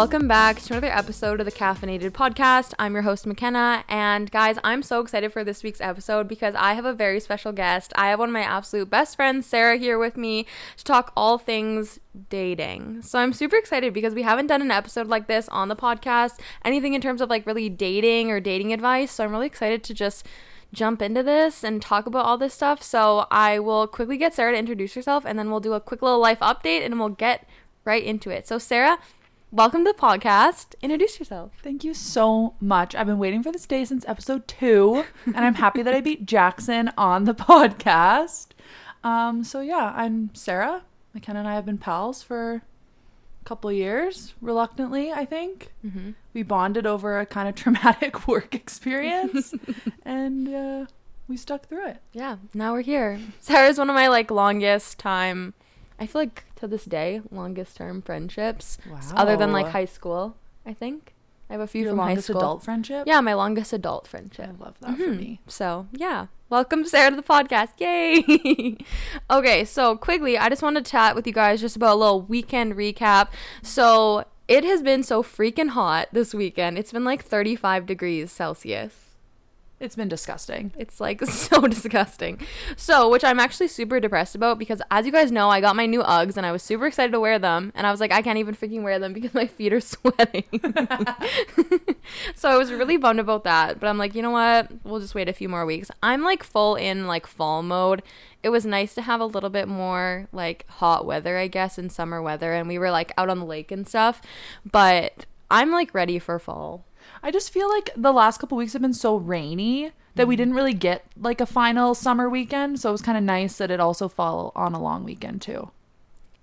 Welcome back to another episode of the Caffeinated Podcast. I'm your host, McKenna, and guys, I'm so excited for this week's episode because I have a very special guest. I have one of my absolute best friends, Sarah, here with me to talk all things dating. So I'm super excited because we haven't done an episode like this on the podcast, anything in terms of like really dating or dating advice. So I'm really excited to just jump into this and talk about all this stuff. So I will quickly get Sarah to introduce herself and then we'll do a quick little life update and we'll get right into it. So, Sarah, welcome to the podcast. Introduce yourself. Thank you so much. I've been waiting for this day since episode two, and I'm happy that I beat Jackson on the podcast. Um, so yeah, I'm Sarah. McKenna and I have been pals for a couple years, reluctantly, I think. Mm-hmm. We bonded over a kind of traumatic work experience, and uh, we stuck through it. Yeah, now we're here. Sarah's one of my like longest time, I feel like to this day, longest term friendships. s- Other than like high school, I think. I have a few Your from high longest school. adult friendship. Yeah, my longest adult I friendship. love that for Mhm. me. So, yeah. Welcome, Sarah, to the podcast. Yay! okay, so quickly, I just want to chat with you guys just about a little weekend recap. So, it has been so freaking hot this weekend. It's been like 35 degrees Celsius. It's been disgusting. It's like so disgusting. So, which I'm actually super depressed about because as you guys know, I got my new Uggs and I was super excited to wear them. And I was like, I can't even freaking wear them because my feet are sweating. so I was really bummed about that. But I'm like, you know what? We'll just wait a few more weeks. I'm like full in like fall mode. It was nice to have a little bit more like hot weather, I guess, in summer weather. And we were like out on the lake and stuff. But I'm like ready for fall. I just feel like the last couple weeks have been so rainy that Mm-hmm. we didn't really get like a final summer weekend. So it was kind of nice that it also fall on a long weekend too.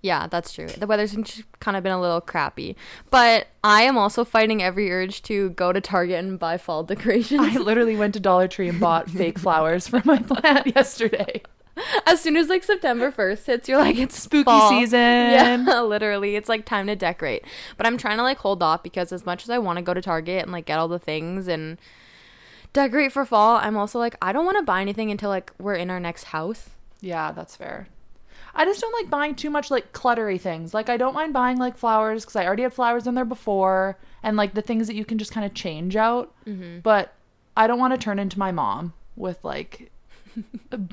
Yeah, that's true. The weather's kind of been a little crappy. But I am also fighting every urge to go to Target and buy fall decorations. I literally went to Dollar Tree and bought fake flowers for my plant yesterday. as soon as like September 1st hits, you're like, it's Spooky fall. season. Yeah, literally. It's like time to decorate. But I'm trying to like hold off because as much as I want to go to Target and like get all the things and decorate for fall, I'm also like, I don't want to buy anything until like we're in our next house. Yeah, that's fair. I just don't like buying too much like cluttery things. Like I don't mind buying like flowers because I already had flowers in there before, and like the things that you can just kind of change out. Mm-hmm. But I don't want to turn into my mom with like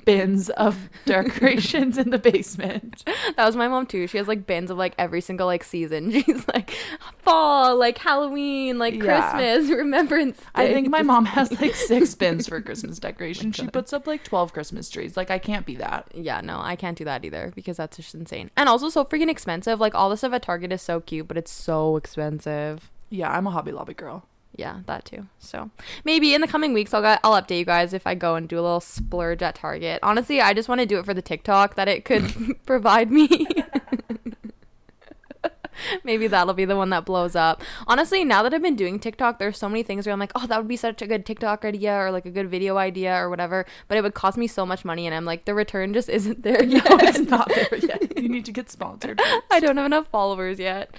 bins of decorations in the basement. That was my mom too. She has like bins of like every single like season. She's like fall, like Halloween, like Yeah. Christmas, Remembrance Day. I think my mom has like six bins for Christmas decorations. she puts up like 12 Christmas trees. Like, I can't be that. Yeah, no, I can't do that either because that's just insane. And also so freaking expensive. Like all the stuff at Target is so cute, but it's so expensive. Yeah, I'm a Hobby Lobby girl. Yeah, that too. So maybe in the coming weeks I'll I'll update you guys if I go and do a little splurge at Target. Honestly, I just want to do it for the TikTok that it could provide me. Maybe that'll be the one that blows up. Honestly, now that I've been doing TikTok, there's so many things where I'm like, oh, that would be such a good TikTok idea or like a good video idea or whatever. But it would cost me so much money, and I'm like, the return just isn't there yet. No, it's not there yet. You need to get sponsored. I don't have enough followers yet.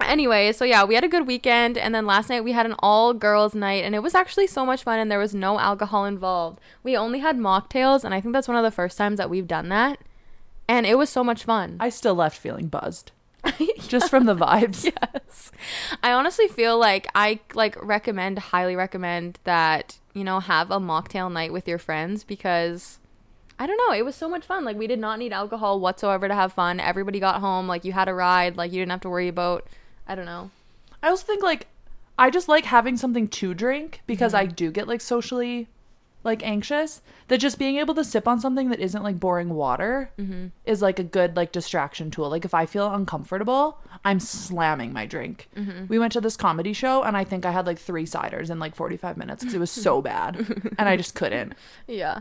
Anyway, so yeah, we had a good weekend, and then last night we had an all girls night, and it was actually so much fun, and there was no alcohol involved. We only had mocktails, and I think that's one of the first times that we've done that, and it was so much fun. I still left feeling buzzed just from the vibes. yes, I honestly feel like I like recommend, highly recommend that you know have a mocktail night with your friends because. I don't know. It was so much fun. Like we did not need alcohol whatsoever to have fun. Everybody got home. Like you had a ride. Like you didn't have to worry about. I don't know. I also think like I just like having something to drink because mm-hmm. I do get like socially like anxious. That just being able to sip on something that isn't like boring water mm-hmm. is like a good like distraction tool. Like if I feel uncomfortable, I'm slamming my drink. Mm-hmm. We went to this comedy show and I think I had like three ciders in like 45 minutes because it was so bad and I just couldn't. Yeah.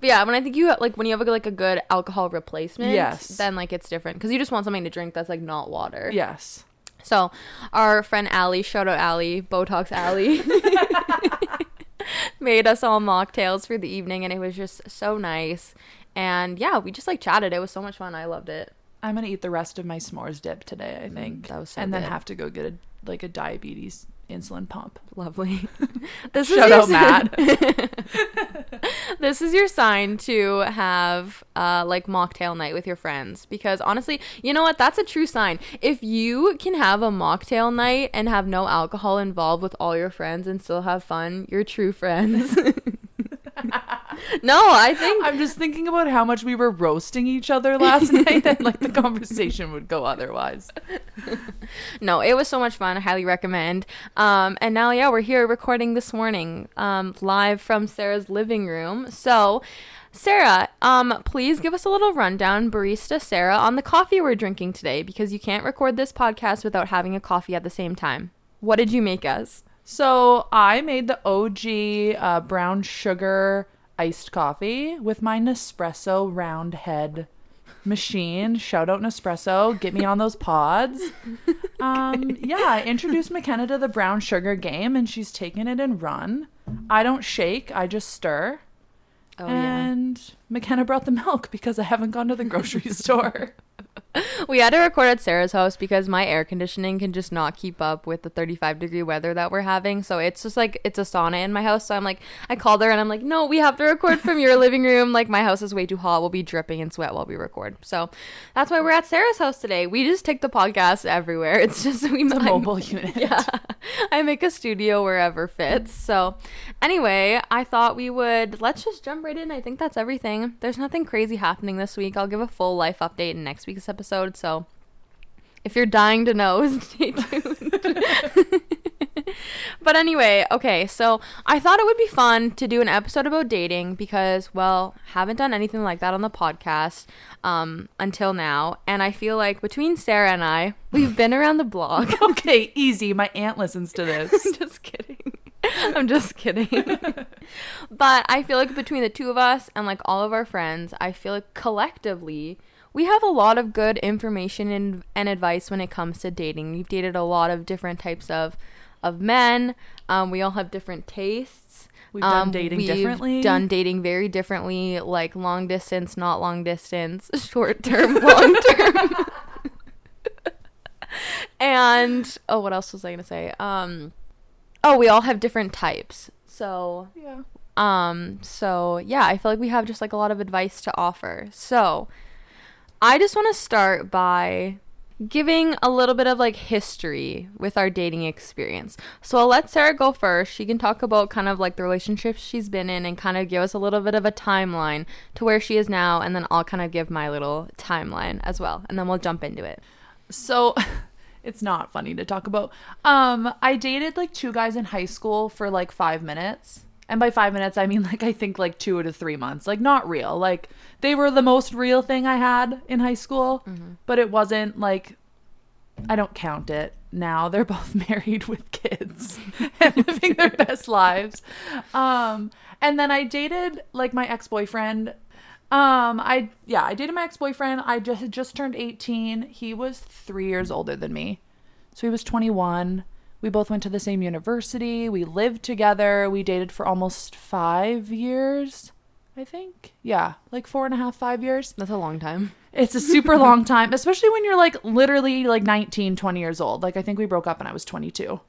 But yeah, when I think you like when you have a, like a good alcohol replacement, Yes. then like it's different because you just want something to drink that's like not water. Yes. So our friend Allie, shout out Allie, Botox Allie, made us all mocktails for the evening, and it was just so nice. And yeah, we just like chatted. It was so much fun. I loved it. I'm gonna eat the rest of my s'mores dip today, I think. that was so and then have to go get a like a diabetes insulin pump. Lovely. This Shout your out, Matt. this is your sign to have uh, like mocktail night with your friends because honestly, you know what? That's a true sign. If you can have a mocktail night and have no alcohol involved with all your friends and still have fun, you're true friends. no, I think I'm just thinking about how much we were roasting each other last night and like the conversation would go otherwise. no, it was so much fun. I highly recommend. Um, and now, yeah, we're here recording this morning, um, live from Sarah's living room. So, Sarah, um, please give us a little rundown, barista Sarah, on the coffee we're drinking today because you can't record this podcast without having a coffee at the same time. What did you make us? So I made the OG uh, brown sugar iced coffee with my Nespresso round head machine. Shout out Nespresso. Get me on those pods. Um, yeah, I introduced McKenna to the brown sugar game and she's taken it and run. I don't shake, I just stir. Oh, and McKenna brought the milk because I haven't gone to the grocery store. we had to record at Sarah's house because my air conditioning can just not keep up with the 35 degree weather that we're having. So it's just like it's a sauna in my house. So I'm like, I called her and I'm like, no, we have to record from your living room. Like my house is way too hot. We'll be dripping in sweat while we record. So that's why we're at Sarah's house today. We just take the podcast everywhere. It's just we It's a I'm- mobile unit. yeah i make a studio wherever fits so anyway i thought we would let's just jump right in i think that's everything there's nothing crazy happening this week i'll give a full life update in next week's episode so if you're dying to know stay tuned but anyway okay so i thought it would be fun to do an episode about dating because well haven't done anything like that on the podcast um, until now and i feel like between sarah and i we've been around the block Okay, easy. My aunt listens to this. I'm just kidding. I'm just kidding. but I feel like between the two of us and like all of our friends, I feel like collectively we have a lot of good information and, and advice when it comes to dating. We've dated a lot of different types of of men. Um, we all have different tastes. We've done Um, dating we've differently. Done dating very differently, like long distance, not long distance, short term, long term. and oh, what else was I gonna say? Um, oh, we all have different types. So Yeah. um, so yeah, I feel like we have just like a lot of advice to offer. So I just want to start by giving a little bit of like history with our dating experience. So I'll let Sarah go first. She can talk about kind of like the relationships she's been in and kind of give us a little bit of a timeline to where she is now. And then I'll kind of give my little timeline as well. And then we'll jump into it. So it's not funny to talk about. Um, I dated like two guys in high school for like five minutes. And by five minutes, I mean like I think like two to three months. Like not real. Like they were the most real thing I had in high school, but it wasn't like I don't count it now. They're both married with kids and living their best lives. Um, and then I dated like my ex boyfriend. Um, I yeah, I dated my ex boyfriend. I just had just turned eighteen. He was three years older than me, so he was twenty one. We both went to the same university. We lived together. We dated for almost five years, I think. Yeah, like four and a half, five years. That's a long time. It's a super long time, especially when you're like literally like 19, 20 years old. Like I think we broke up when I was 22,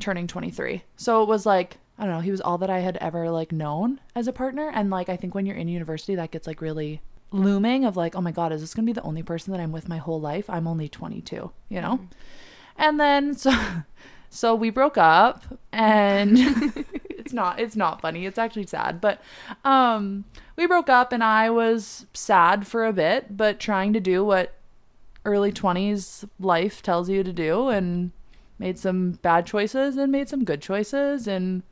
turning 23. So it was like, I don't know, he was all that I had ever like known as a partner and like I think when you're in university that gets like really looming of like, oh my god, is this going to be the only person that I'm with my whole life? I'm only 22, you know? Mm-hmm. And then so so we broke up and it's not it's not funny. It's actually sad but um we broke up and i was sad for a bit but trying to do what early 20s life tells you to do and made some bad choices and made some good choices and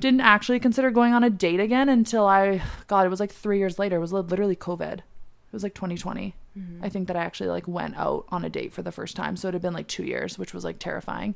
didn't actually consider going on a date again until i god it was like 3 years later. It was literally covid. It was like 2020 i think that i actually like went out on a date for the first time. So it had been like 2 years which was like terrifying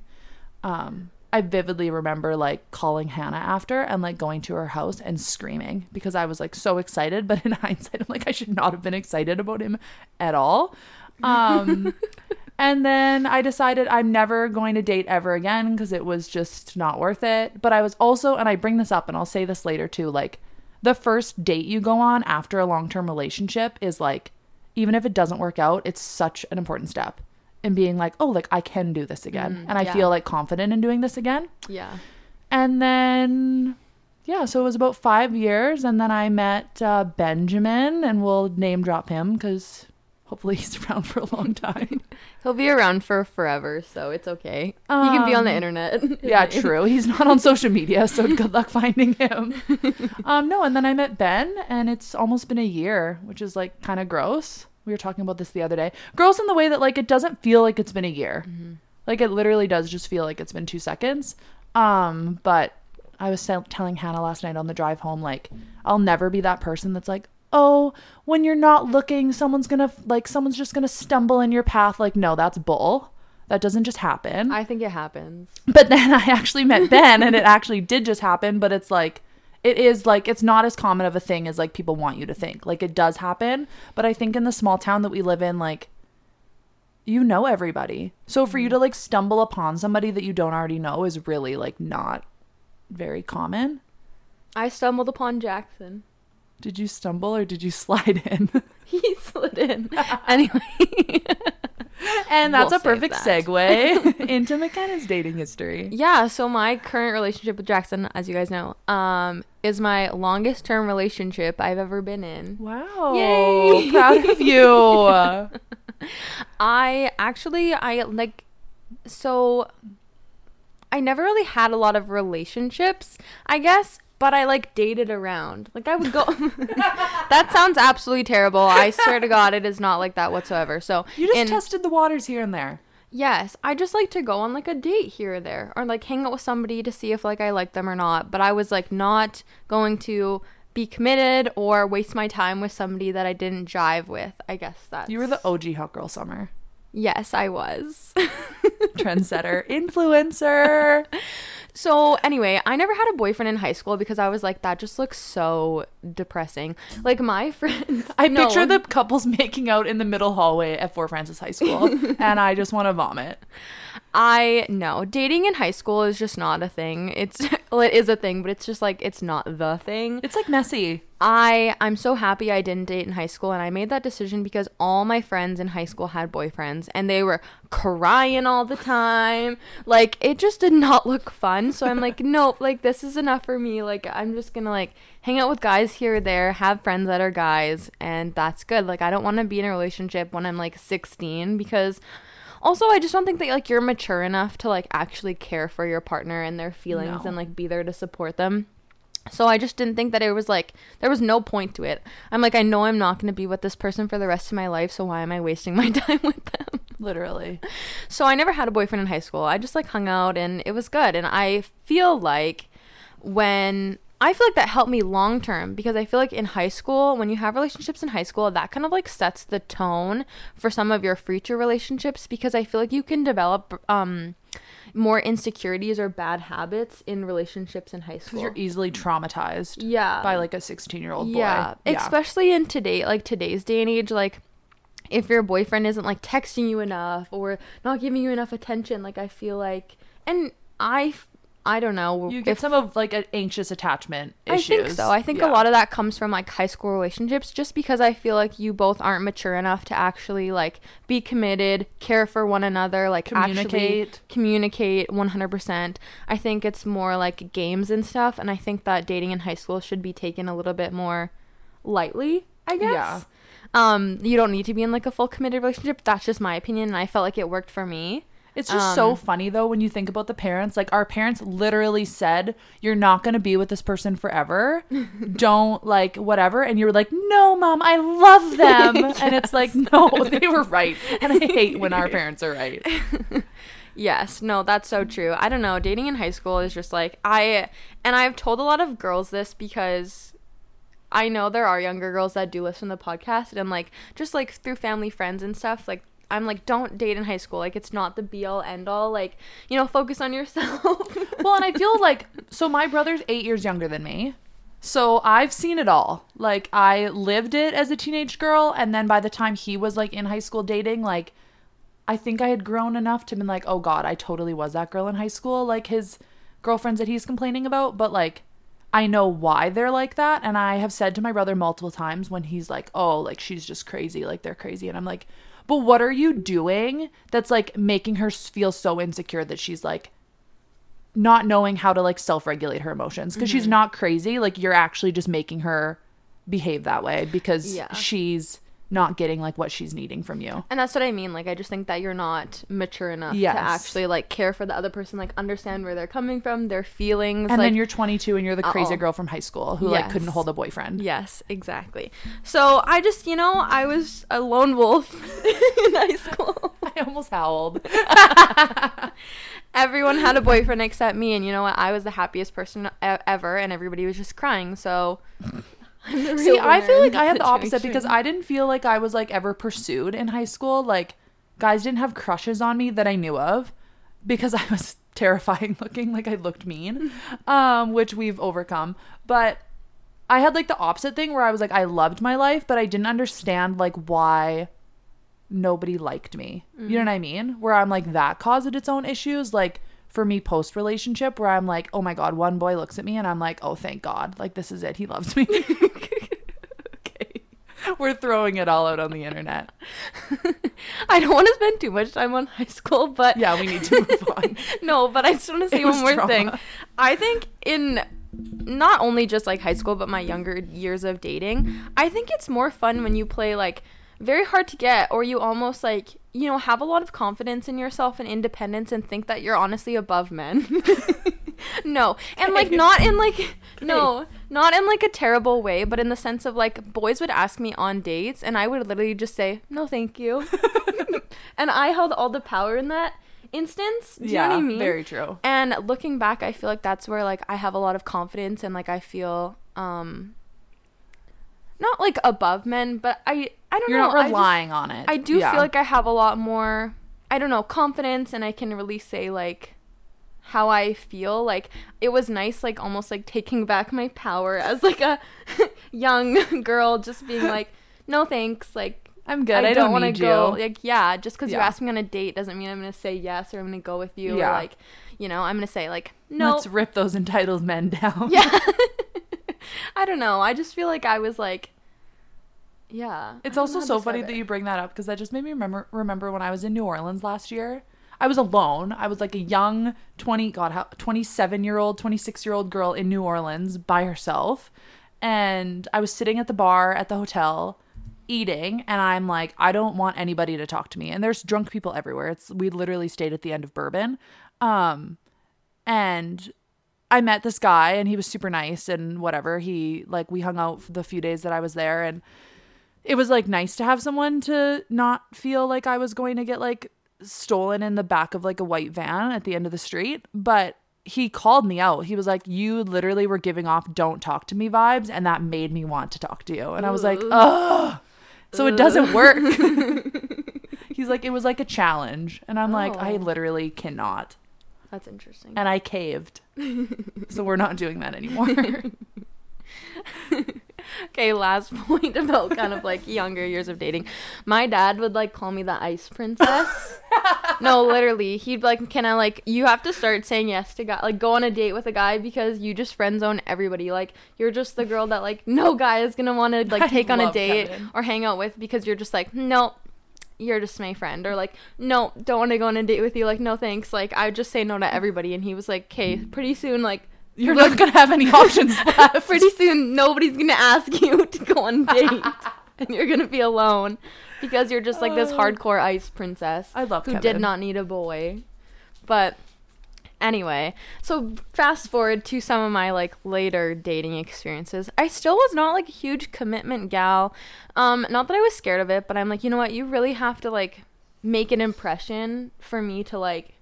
um I vividly remember like calling Hannah after and like going to her house and screaming because I was like so excited. But in hindsight, I'm like, I should not have been excited about him at all. Um, and then I decided I'm never going to date ever again because it was just not worth it. But I was also, and I bring this up and I'll say this later too, like the first date you go on after a long term relationship is like, even if it doesn't work out, it's such an important step and being like, oh, like I can do this again. Mm, and I yeah. feel like confident in doing this again. Yeah. And then, yeah, so it was about five years. And then I met uh, Benjamin, and we'll name drop him because hopefully he's around for a long time. He'll be around for forever, so it's okay. he can be on the Um, internet. yeah, true. He's not on social media, so good luck finding him. um, no, and then I met Ben, and it's almost been a year, which is like kind of gross. We were talking about this the other day. Girls in the way that like it doesn't feel like it's been a year. Like it literally does just feel like it's been two seconds. Um, but I was tell- telling Hannah last night on the drive home, like I'll never be that person that's like, oh, when you're not looking, someone's gonna like someone's just gonna stumble in your path. Like, no, that's bull. That doesn't just happen. I think it happens. But then I actually met Ben and it actually did just happen, but it's like it is like it's not as common of a thing as like people want you to think. Like it does happen, but I think in the small town that we live in like you know everybody. So for you mm-hmm. to like stumble upon somebody that you don't already know is really like not very common. I stumbled upon Jackson. Did you stumble or did you slide in? He slid in. anyway. and that's We'll a perfect that. segue into McKenna's dating history. Yeah, so my current relationship with Jackson, as you guys know, um, is my longest term relationship I've ever been in. Wow. Yay. Proud of you. I actually I like so I never really had a lot of relationships, I guess, but I like dated around. Like I would go That sounds absolutely terrible. I swear to god it is not like that whatsoever. So You just in- tested the waters here and there. Yes, I just like to go on like a date here or there or like hang out with somebody to see if like I like them or not, but I was like not going to be committed or waste my time with somebody that I didn't jive with. I guess that You were the OG hot girl summer. Yes, I was. Trendsetter, influencer. So, anyway, I never had a boyfriend in high school because I was like that just looks so depressing. Like my friends I No. picture the couples making out in the middle hallway at Fort Frances High School, and I just want to vomit. I know dating in high school is just not a thing. It's well, it is a thing, but it's just like it's not the thing. It's like messy. I I'm so happy I didn't date in high school and I made that decision because all my friends in high school had boyfriends and they were crying all the time. Like it just did not look fun. So I'm like, nope, like this is enough for me. Like I'm just going to like hang out with guys here or there, have friends that are guys and that's good. Like I don't want to be in a relationship when I'm like 16 because also I just don't think that like you're mature enough to like actually care for your partner and their feelings No. and like be there to support them. So I just didn't think that it was like there was no point to it. I'm like I know I'm not going to be with this person for the rest of my life, so why am I wasting my time with them? Literally. So I never had a boyfriend in high school. I just like hung out and it was good. And I feel like when I feel like that helped me long term because I feel like in high school, when you have relationships in high school, that kind of like sets the tone for some of your future relationships because I feel like you can develop um more insecurities or bad habits in relationships in high Because school. you're easily traumatized yeah. by like a 16 year old boy. Yeah, especially in today, like today's day and age, like if your boyfriend isn't like texting you enough or not giving you enough attention, like I feel like, and I, I don't know, You get if- some of like an anxious attachment I think so. I think a lot of that comes from like high school relationships just because I feel like you both aren't mature enough to actually like be committed, care for one another, like Communicate. actually communicate 100%. I think it's more like games and stuff and I think that dating in high school should be taken a little bit more lightly, I guess. Yeah. Um you don't need to be in like a full committed relationship. That's just my opinion and I felt like it worked for me. It's just so Um, funny though when you think about the parents. Like our parents literally said, "You're not going to be with this person forever. Don't like whatever." And you were like, "No, mom, I love them." And it's like, "No, they were right." And I hate when our parents are right. Yes, no, that's so true. I don't know. Dating in high school is just like I and I've told a lot of girls this because I know there are younger girls that do listen to the podcast and like just like through family friends and stuff like I'm like don't date in high school like it's not the be all end all like you know focus on yourself. Well, and I feel like so my brother's 8 years younger than me. So I've seen it all. Like I lived it as a teenage girl and then by the time he was like in high school dating, like I think I had grown enough to be like, "Oh god, I totally was that girl in high school." Like his girlfriends that he's complaining about, but like I know why they're like that and I have said to my brother multiple times when he's like, "Oh, like she's just crazy, like they're crazy." And I'm like, But what are you doing that's like making her feel so insecure that she's like not knowing how to like self-regulate her emotions because Mm-hmm. she's not crazy like you're actually just making her behave that way because Yeah. she's not getting like what she's needing from you And that's what I mean. Like, I just think that you're not mature enough Yes. to actually like care for the other person, like understand where they're coming from, their feelings. and like, then you're 22 and you're the crazy Uh-oh. girl from high school who like couldn't hold a boyfriend Yes, exactly. So I just, you know, I was a lone wolf in high school. i almost howled Everyone had a boyfriend except me, and you know what? I was the happiest person e- ever, and everybody was just crying. So, See, I feel like I had the opposite because I didn't feel like I was like ever pursued in high school. Like guys didn't have crushes on me that I knew of because I was terrifying looking, like I looked mean. Um, which we've overcome. But I had like the opposite thing where I was like I loved my life, but I didn't understand like why nobody liked me. You know what I mean? Where I'm like that caused its own issues like for me post relationship where I'm like, "Oh my god, one boy looks at me and I'm like, "Oh, thank God. Like this is it. He loves me." okay. We're throwing it all out on the internet. I don't want to spend too much time on high school, but Yeah, we need to move on. no, but I just want to say It one more trauma. thing. I think in not only just like high school, but my younger years of dating, I think it's more fun when you play like very hard to get, or you almost like you know have a lot of confidence in yourself and independence, and think that you're honestly above men. no, and like not in like no, not in like a terrible way, but in the sense of like boys would ask me on dates, and I would literally just say no, thank you, and I held all the power in that instance. Do you yeah, know what I mean? very true. And looking back, I feel like that's where like I have a lot of confidence and like I feel um not like above men, but I I don't You're know. not I just- relying on it. I do Yeah. feel like I have a lot more I don't know, confidence and I can really say like how I feel. Like it was nice like almost like taking back my power as like a young girl just being like no thanks like I'm good. I, don't, wanna go. you. Like, yeah, just because you Yeah. ask me on a date doesn't mean I'm gonna say yes or I'm gonna go with you. Yeah. Or like, you know, I'm gonna say like, no. Let's rip those entitled men down. yeah. I don't know. I just feel like I was like, yeah. It's also so funny describe that you bring that up because that just made me remember remember when I was in New Orleans last year. I was alone. I was like a young 20 god how 27 year old, 26 year old girl in New Orleans by herself. And I was sitting at the bar at the hotel eating and I'm like I don't want anybody to talk to me. And there's drunk people everywhere. It's we literally stayed at the end of Bourbon. Um and I met this guy and he was super nice and whatever. He like we hung out for the few days that I was there and it was like nice to have someone to not feel like I was going to get like stolen in the back of like a white van at the end of the street. But he called me out. He was like, You literally were giving off don't talk to me vibes, and that made me want to talk to you. And I was like. Ugh. So it doesn't work. He's like, It was like a challenge. And I'm like, I Oh. literally cannot. That's interesting. And I caved. so we're not doing that anymore. okay, last point about kind of like younger years of dating. My dad would like call me the ice princess. no, literally, he'd be like, "Can I like you have to start saying yes to guy like go on a date with a guy because you just friend zone everybody. Like you're just the girl that like no guy is gonna want to like take on a date Kevin. or hang out with because you're just like no." You're just my friend, or like, no, don't want to go on a date with you. Like, no, thanks. Like, I would just say no to everybody, and he was like, "Okay, pretty soon, like, You're not going to have any options left. pretty soon nobody's gonna ask you to go on a date and you're gonna be alone because you're just like this Oh. hardcore ice princess I love who Kevin. did not need a boy but anyway so fast forward to some of my like later dating experiences. I still was not like a huge commitment gal. Um not that i was scared of it but i'm like you know what? You really have to like make an impression for me to like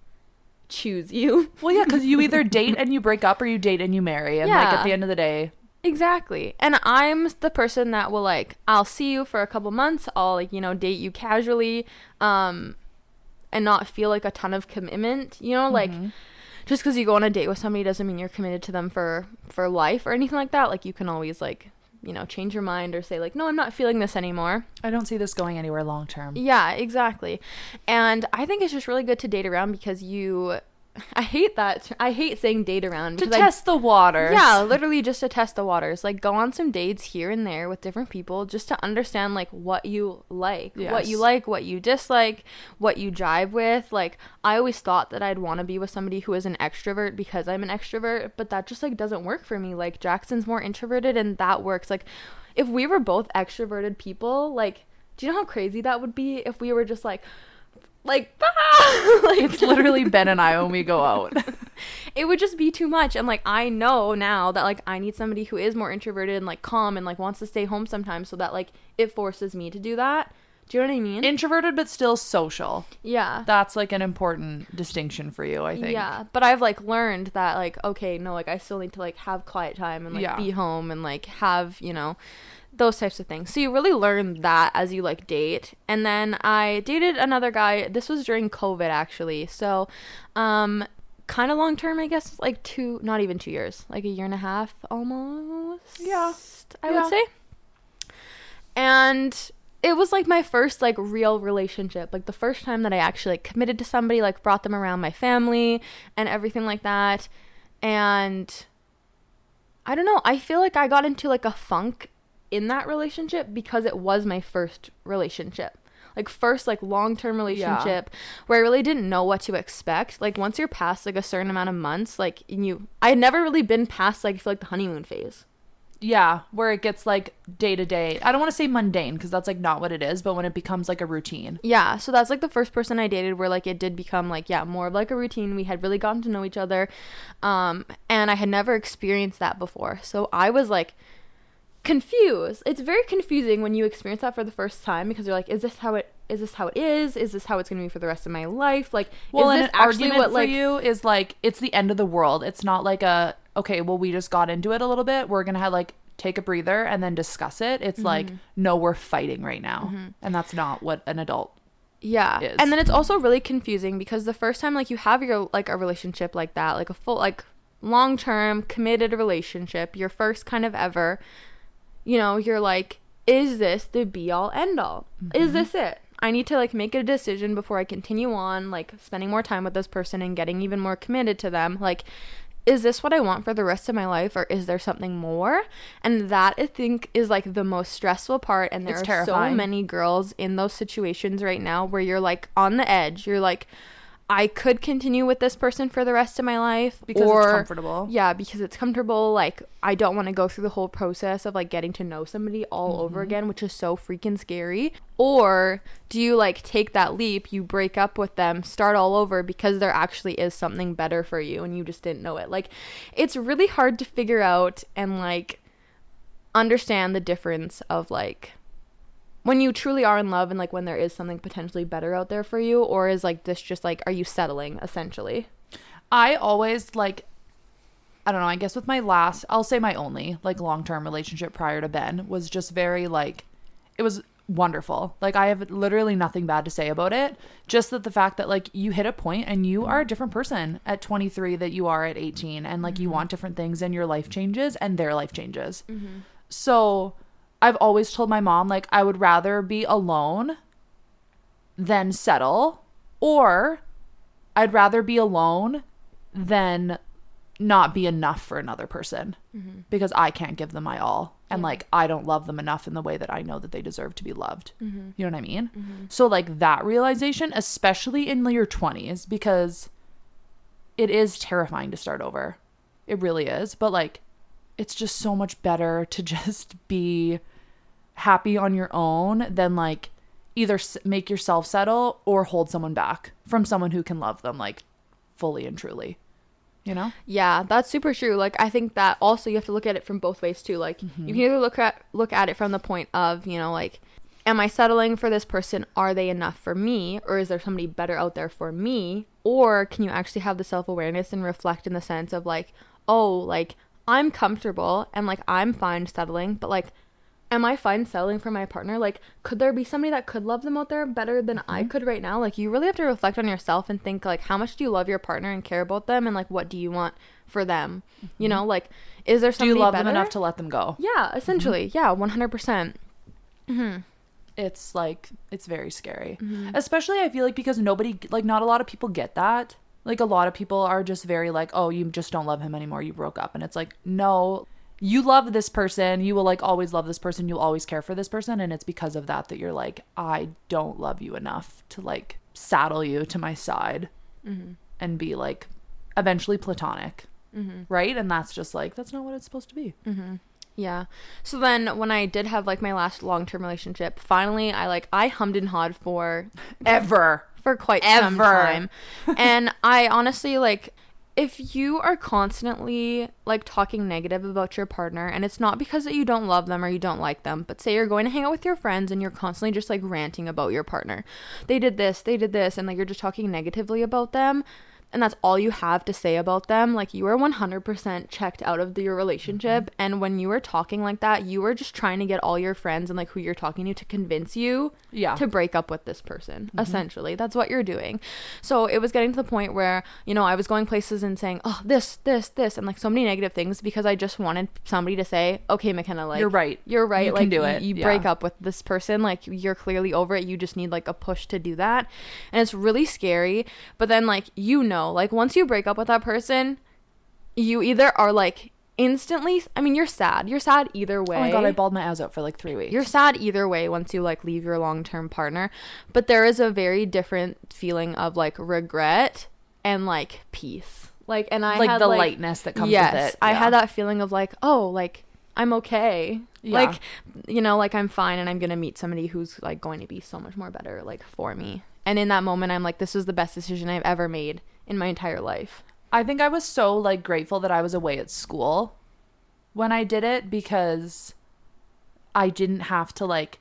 choose you. Well, yeah, because you either date and you break up or you date and you marry. And like at the end of the day, Exactly. And I'm the person that will like I'll see you for a couple months, I'll like, you know, date you casually um and not feel like a ton of commitment, you know, like just cuz you go on a date with somebody doesn't mean you're committed to them for for life or anything like that. Like you can always like, you know, change your mind or say like, "No, I'm not feeling this anymore." I don't see this going anywhere long term. Yeah, exactly. And I think it's just really good to date around because you I hate that. I hate saying date around to because I test the waters. Yeah, literally just to test the waters. Like go on some dates here and there with different people just to understand like what you like, what you like, what you dislike, what you jive with. Like I always thought that I'd want to be with somebody who is an extrovert because I'm an extrovert, but that just like doesn't work for me. Like Jackson's more introverted and that works. Like if we were both extroverted people, like do you know how crazy that would be if we were just like like, like It's literally Ben and I when we go out. it would just be too much and like i know now that like i need somebody who is more introverted and like calm and like wants to stay home sometimes so that like it forces me to do that do you know what i mean Introverted but still social. yeah That's like an important distinction for you, I think. yeah but i've like learned that like okay no like i still need to like have quiet time and like Yeah. be home and like have you know those types of things. So you really learn that as you like date. And then i dated another guy. This was during covid actually. So um kind of long term i guess like two not even two years like a year and a half almost Yeah. i Yeah. would say. And it was like my first like real relationship like the first time that i actually like committed to somebody like brought them around my family and everything like that. And i don't know i feel like i got into like a funk in that relationship because it was my first relationship like first like long-term relationship where i really didn't know what to expect like once you're past like a certain amount of months like you i had never really been past like I feel like the honeymoon phase Yeah, where it gets like day to day. I don't want to say mundane because that's like not what it is, but when it becomes like a routine. Yeah, so that's like the first person I dated where like it did become like yeah, more of like a routine. We had really gotten to know each other. Um and I had never experienced that before. So I was like confused. It's very confusing when you experience that for the first time because you're like is this how it is this how it is? Is this how it's going to be for the rest of my life? Like Well, is this an actually argument what for like you is like it's the end of the world. It's not like a okay, well we just got into it a little bit. We're gonna have like take a breather and then discuss it. It's like Mm-hmm. no, we're fighting right now, and that's not what an adult. Yeah. is. And then it's also really confusing because the first time like you have your like a relationship like that, like a full like long-term committed relationship, your first kind of ever, you know, you're like is this the be all end all? Is mm-hmm. this it? I need to like make a decision before I continue on like spending more time with this person and getting even more committed to them. Like is this what I want for the rest of my life or is there something more? And that I think is like the most stressful part and there It's are so many girls in those situations right now where you're like on the edge. You're like I could continue with this person for the rest of my life Because it's or comfortable. Yeah, because it's comfortable. Like I don't want to go through the whole process of like getting to know somebody all over Mm-hmm. again, which is so freaking scary. Or do you like take that leap, you break up with them, start all over because there actually is something better for you and you just didn't know it. Like it's really hard to figure out and like understand the difference of like when you truly are in love and like when there is something potentially better out there for you or is like this just like are you settling essentially I always like I don't know, I guess with my last I'll say my only like long-term relationship prior to Ben was just very like it was wonderful. Like I have literally nothing bad to say about it. Just that the fact that like you hit a point and you are a different person at 23 that you are at 18 and like you mm-hmm. want different things and your life changes and their life changes. Mm-hmm. So I've always told my mom like I would rather be alone than settle or I'd rather be alone than not be enough for another person mm-hmm. because I can't give them my all and like I don't love them enough in the way that I know that they deserve to be loved. Mm-hmm. You know what I mean? Mm-hmm. So like that realization especially in your 20s because it is terrifying to start over. It really is, but like it's just so much better to just be happy on your own than like either make yourself settle or hold someone back from someone who can love them like fully and truly. You know? Yeah, that's super true. Like I think that also you have to look at it from both ways too. Like Mm-hmm. you can either look at look at it from the point of, you know, like am I settling for this person? Are they enough for me or is there somebody better out there for me? Or can you actually have the self-awareness and reflect in the sense of like, oh, like I'm comfortable and like I'm fine settling, but like am I fine settling for my partner? Like, could there be somebody that could love them out there better than Mm-hmm. I could right now? Like, you really have to reflect on yourself and think, like, how much do you love your partner and care about them? And, like, what do you want for them? You know, like, is there Mm-hmm. Do you love better? them enough to let them go? Yeah, essentially. Mm-hmm. Yeah, 100%. It's like it's very scary. Mm-hmm. Especially I feel like because nobody like not a lot of people get that. Like a lot of people are just very like, "Oh, you just don't love him anymore. You broke up." And it's like, "No, you love this person. You will like always love this person. You'll always care for this person, and it's because of that that you're like, I don't love you enough to like saddle you to my side mm-hmm. and be like eventually platonic." Mm-hmm. Right? And that's just like that's not what it's supposed to be. Mm-hmm. Yeah. So then when I did have like my last long term relationship, finally I like I hummed and hawed for Ever. for quite some Ever. time. and I honestly like if you are constantly like talking negative about your partner and it's not because that you don't love them or you don't like them, but say you're going to hang out with your friends and you're constantly just like ranting about your partner. They did this, they did this and like you're just talking negatively about them and that's all you have to say about them, like you are 100% checked out of the, your relationship. Mm-hmm. And when you are talking like that, you are just trying to get all your friends and like who you're talking to to convince you Yeah. to break up with this person. Mm-hmm. Essentially, that's what you're doing. So it was getting to the point where you know I was going places and saying, "Oh, this, this, this," and like so many negative things because I just wanted somebody to say, "Okay, McKenna, like You're right. You're right. You can like do y- it. You Yeah. break up with this person. Like you're clearly over it. You just need like a push to do that, and it's really scary. But then like you know, like once you break up with that person, you either are like instantly. I mean, you're sad. You're sad either way. Oh my god, I bawled my eyes out for like three weeks. You're sad either way once you like leave your long term partner, but there is a very different feeling of like regret and like peace. Like, and I like had, the lightness that comes yes, with it. I Yeah. had that feeling of like, oh, like I'm okay. Yeah. Like, you know, like I'm fine, and I'm gonna meet somebody who's like going to be so much more better, like for me. And in that moment, I'm like, this was the best decision I've ever made in my entire life. I think I was so like grateful that I was away at school when I did it because I didn't have to like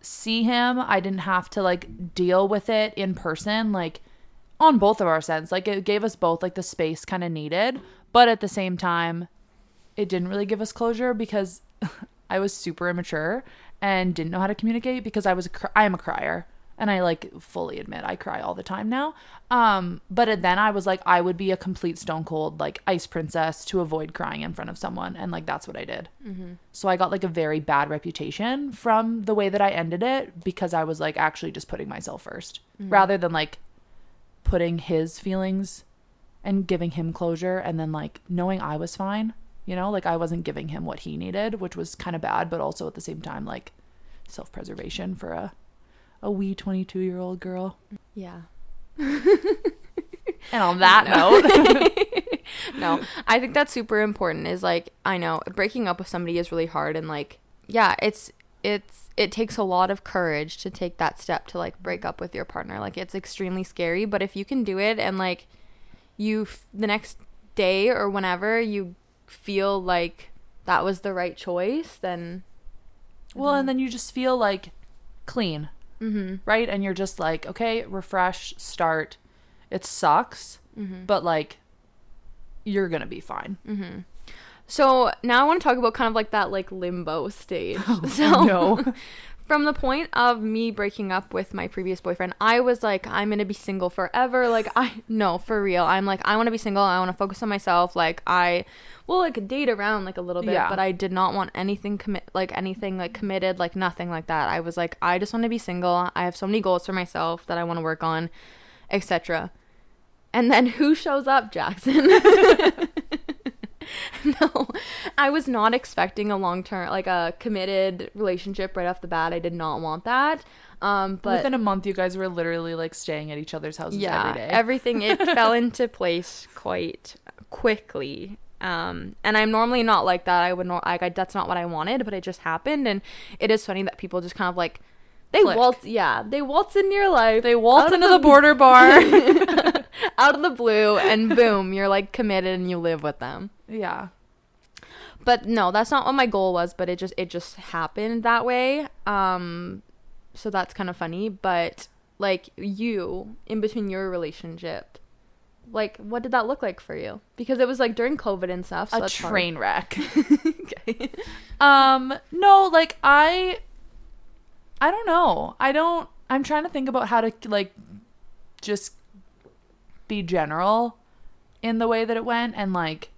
see him. I didn't have to like deal with it in person like on both of our ends. Like it gave us both like the space kind of needed, but at the same time it didn't really give us closure because I was super immature and didn't know how to communicate because I was cr- I am a crier and I like fully admit I cry all the time now. Um but then I was like I would be a complete stone cold like ice princess to avoid crying in front of someone and like that's what I did. So I got like a very bad reputation from the way that I ended it because I was like actually just putting myself 1st rather than like putting his feelings and giving him closure and then like knowing I was fine, you know, like I wasn't giving him what he needed, which was kind of bad, but also at the same time like self-preservation for a a wee 22-year-old girl. Yeah. And on that note, no, I think that's super important. Is like I know breaking up with somebody is really hard, and like yeah, it's it's it takes a lot of courage to take that step to like break up with your partner. Like it's extremely scary, but if you can do it and like you f- the next day or whenever you feel like that was the right choice, then well, and mm-hmm. then you just feel like clean, mm-hmm. right? And you're just like, okay, refresh, start. It sucks, but like you're gonna be fine. Mm-hmm. So now I want to talk about kind of like that like limbo stage. so no. from the point of me breaking up with my previous boyfriend, I was like, I'm gonna be single forever. Like I no, for real. I'm like, I wanna be single, I wanna focus on myself. Like I will like date around like a little bit, Yeah. but I did not want anything commit like anything like committed, like nothing like that. I was like, I just wanna be single. I have so many goals for myself that I wanna work on, etc. And then who shows up, Jackson? no, I was not expecting a long term, like a committed relationship right off the bat. I did not want that. Um, but Within a month, you guys were literally like staying at each other's houses yeah, every day. everything it fell into place quite quickly. Um, and I'm normally not like that. I would not like I, that's not what I wanted, but it just happened. And it is funny that people just kind of like they Click. waltz. Yeah, they waltz into your life. they waltz into the border bar. out of the blue, and boom, you're like committed and you live with them. Yeah. but no that's not what my goal was but it just it just happened that way um so that's kind of funny but like you in between your relationship like what did that look like for you because it was like during covid and stuff so a that's hard. train wreck. okay um, no, like I, I don't know. I don't. I'm trying to think about how to like, just be general in the way that it went and like.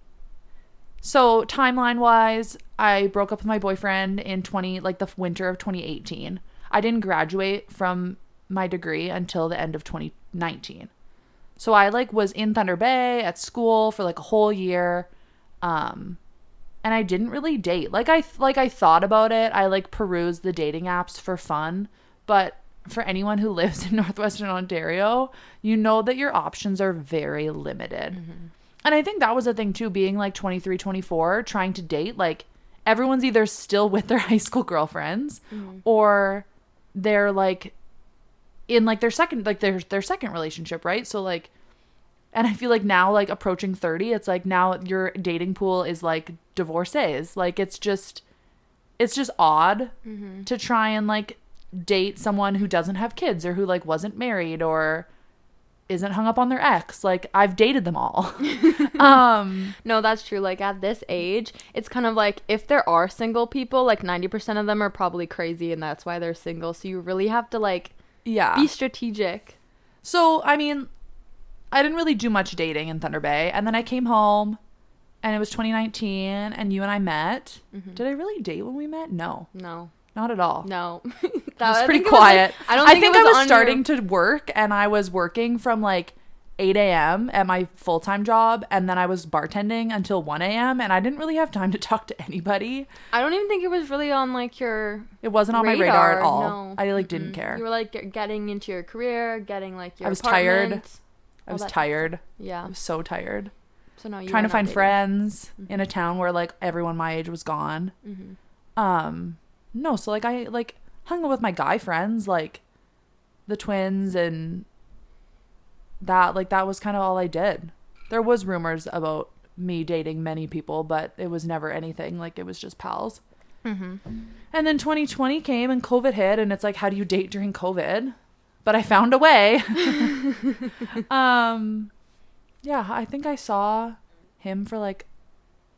So timeline wise, I broke up with my boyfriend in 20 like the winter of 2018. I didn't graduate from my degree until the end of 2019. So I like was in Thunder Bay at school for like a whole year. Um and I didn't really date. Like I like I thought about it. I like perused the dating apps for fun, but for anyone who lives in northwestern Ontario, you know that your options are very limited. And I think that was a thing too being like 23, 24, trying to date like everyone's either still with their high school girlfriends mm-hmm. or they're like in like their second like their their second relationship, right? So like and I feel like now like approaching 30, it's like now your dating pool is like divorcees. Like it's just it's just odd mm-hmm. to try and like date someone who doesn't have kids or who like wasn't married or isn't hung up on their ex. Like I've dated them all. um No, that's true. Like at this age, it's kind of like if there are single people, like 90% of them are probably crazy and that's why they're single. So you really have to like yeah. be strategic. So, I mean, I didn't really do much dating in Thunder Bay. And then I came home and it was 2019 and you and I met. Did I really date when we met? No, No. Not at all. No. It that was pretty think it was, quiet. like- I don't I think, think it I was was starting your- to work and I was working from like 8 a.m. at my full time job. And then I was bartending until 1 a.m. And I didn't really have time to talk to anybody. I don't even think it was really on like your It wasn't on my radar at all. No. I like didn't care. You were like getting into your career, getting like your I was tired. I was that type of tired. Yeah. I was so tired. So no, you trying to find dating. friends in a town where like everyone my age was gone. Mm-hmm. Um, no, so like I like hung out with my guy friends, like the twins and that. Like that was kind of all I did. There was rumors about me dating many people, but it was never anything. Like it was just pals. Mm-hmm. And then 2020 came and COVID hit, and it's like, how do you date during COVID? But I found a way. um, yeah, I think I saw him for like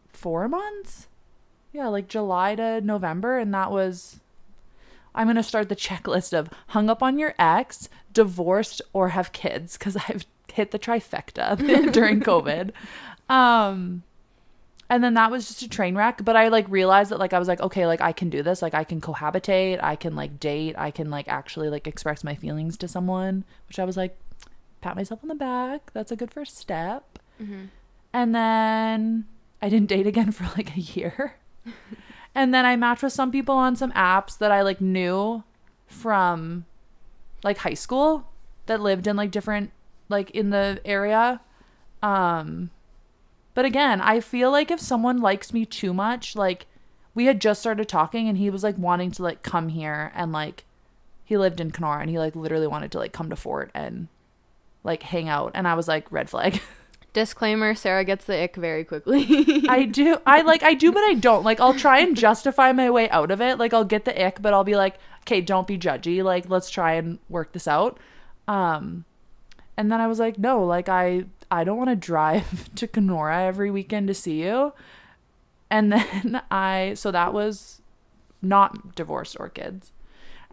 four months. Yeah, like July to November, and that was. I'm gonna start the checklist of hung up on your ex, divorced, or have kids because I've hit the trifecta during COVID. Um, and then that was just a train wreck but i like realized that like i was like okay like i can do this like i can cohabitate i can like date i can like actually like express my feelings to someone which i was like pat myself on the back that's a good first step Mm-hmm. and then i didn't date again for like a year and then i matched with some people on some apps that i like knew from like high school that lived in like different like in the area um but again, I feel like if someone likes me too much, like we had just started talking and he was like wanting to like come here and like he lived in Kenora and he like literally wanted to like come to Fort and like hang out and I was like red flag. Disclaimer: Sarah gets the ick very quickly. I do I like I do but I don't. Like I'll try and justify my way out of it. Like I'll get the ick but I'll be like, "Okay, don't be judgy. Like let's try and work this out." Um and then I was like, "No, like I I don't want to drive to Kenora every weekend to see you." And then I so that was not divorced or kids.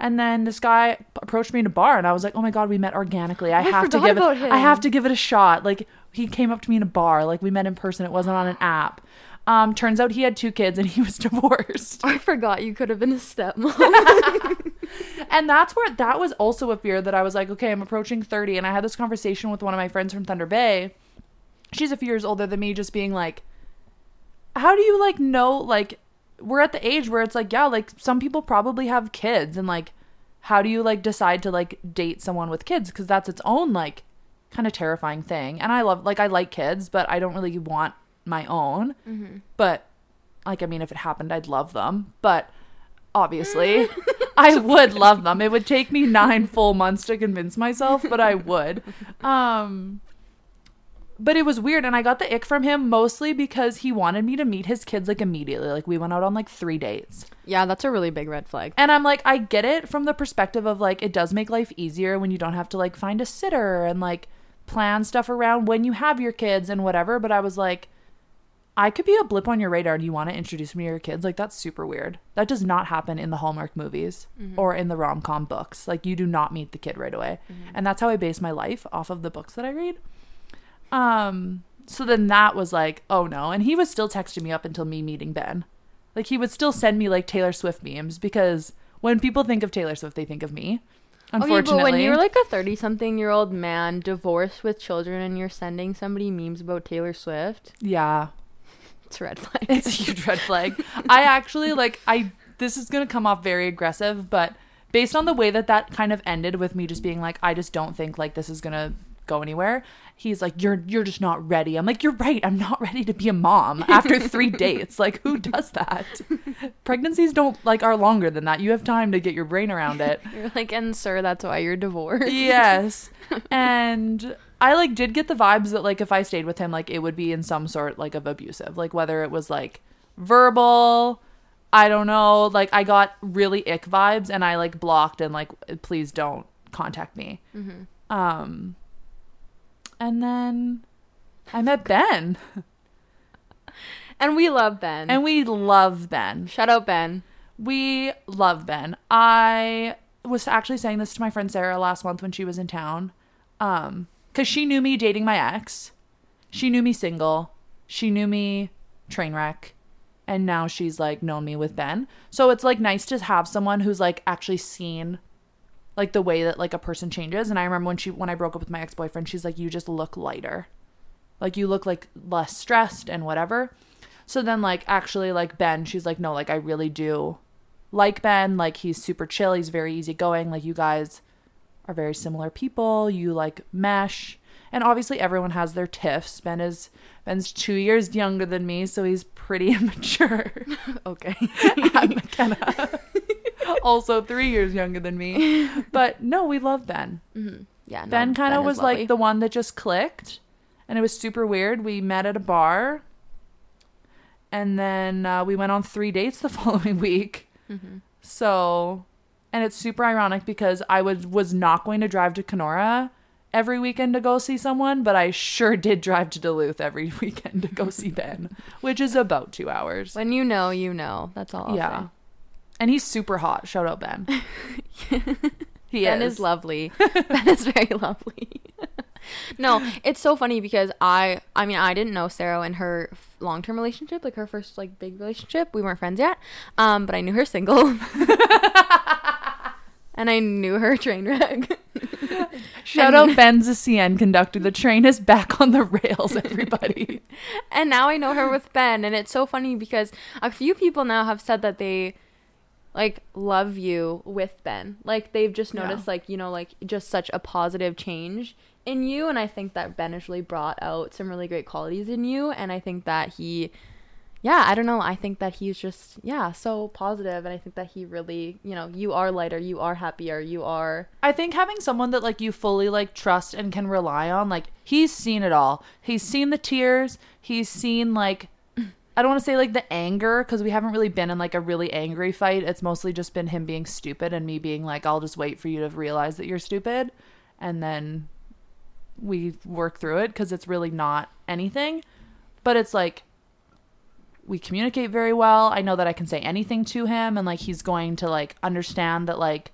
And then this guy approached me in a bar and I was like, "Oh my god, we met organically. I, I have to give it him. I have to give it a shot." Like he came up to me in a bar, like we met in person. It wasn't on an app. Um turns out he had two kids and he was divorced. I forgot you could have been a stepmom. And that's where that was also a fear that I was like, okay, I'm approaching 30. And I had this conversation with one of my friends from Thunder Bay. She's a few years older than me, just being like, how do you like know, like, we're at the age where it's like, yeah, like some people probably have kids. And like, how do you like decide to like date someone with kids? Because that's its own like kind of terrifying thing. And I love, like, I like kids, but I don't really want my own. But like, I mean, if it happened, I'd love them. But obviously. I would love them. It would take me nine full months to convince myself, but I would. Um, but it was weird, and I got the ick from him mostly because he wanted me to meet his kids like immediately. Like we went out on like three dates, yeah, that's a really big red flag. and I'm like, I get it from the perspective of like it does make life easier when you don't have to like find a sitter and like plan stuff around when you have your kids and whatever. But I was like, I could be a blip on your radar and you want to introduce me to your kids. Like, that's super weird. That does not happen in the Hallmark movies mm-hmm. or in the rom com books. Like, you do not meet the kid right away. Mm-hmm. And that's how I base my life off of the books that I read. Um, so then that was like, oh no. And he was still texting me up until me meeting Ben. Like, he would still send me like Taylor Swift memes because when people think of Taylor Swift, they think of me. Unfortunately, Okay, but when you're like a 30 something year old man divorced with children and you're sending somebody memes about Taylor Swift, yeah, it's a red flag. it's a huge red flag. I actually like I this is going to come off very aggressive, but based on the way that that kind of ended with me just being like I just don't think like this is going to go anywhere. He's like you're you're just not ready. I'm like you're right. I'm not ready to be a mom after 3 dates. Like who does that? Pregnancies don't like are longer than that. You have time to get your brain around it. You're like, and sir, that's why you're divorced. yes. And I like did get the vibes that like if I stayed with him, like it would be in some sort like of abusive. Like whether it was like verbal, I don't know. Like I got really ick vibes and I like blocked and like please don't contact me. Um and then I met Ben. And we love Ben. And we love Ben. Shout out Ben. We love Ben. I was actually saying this to my friend Sarah last month when she was in town. Um, cuz she knew me dating my ex. She knew me single. She knew me train wreck. And now she's like known me with Ben. So it's like nice to have someone who's like actually seen like the way that like a person changes. And I remember when she when I broke up with my ex-boyfriend, she's like you just look lighter. Like you look like less stressed and whatever. So then like actually like Ben, she's like no, like I really do like Ben, like he's super chill, he's very easygoing, like you guys are very similar people, you like mesh. And obviously everyone has their tiffs. Ben is Ben's 2 years younger than me, so he's pretty immature. Okay. And McKenna. also 3 years younger than me. But no, we love Ben. yeah. no, Ben kind of was lovely. like the one that just clicked, and it was super weird. We met at a bar, and then uh, we went on three dates the following week. Mm-hmm. So, and it's super ironic because I was was not going to drive to Kenora every weekend to go see someone, but I sure did drive to Duluth every weekend to go see Ben, which is about two hours. When you know, you know. That's all. I'll yeah, and he's super hot. Shout out Ben. he Ben is. is lovely. ben is very lovely. no, it's so funny because I, I mean, I didn't know Sarah in her long-term relationship, like her first like big relationship. We weren't friends yet, um, but I knew her single, and I knew her train wreck. Shout out Ben's a CN conductor. The train is back on the rails, everybody. and now I know her with Ben, and it's so funny because a few people now have said that they like love you with Ben. Like they've just Yeah. noticed like, you know, like just such a positive change in you and I think that Ben has really brought out some really great qualities in you and I think that he yeah, I don't know. I think that he's just yeah, so positive and I think that he really, you know, you are lighter, you are happier, you are I think having someone that like you fully like trust and can rely on, like he's seen it all. He's seen the tears. He's seen like I don't want to say like the anger because we haven't really been in like a really angry fight. It's mostly just been him being stupid and me being like, I'll just wait for you to realize that you're stupid, and then we work through it because it's really not anything. But it's like we communicate very well. I know that I can say anything to him and like he's going to like understand that like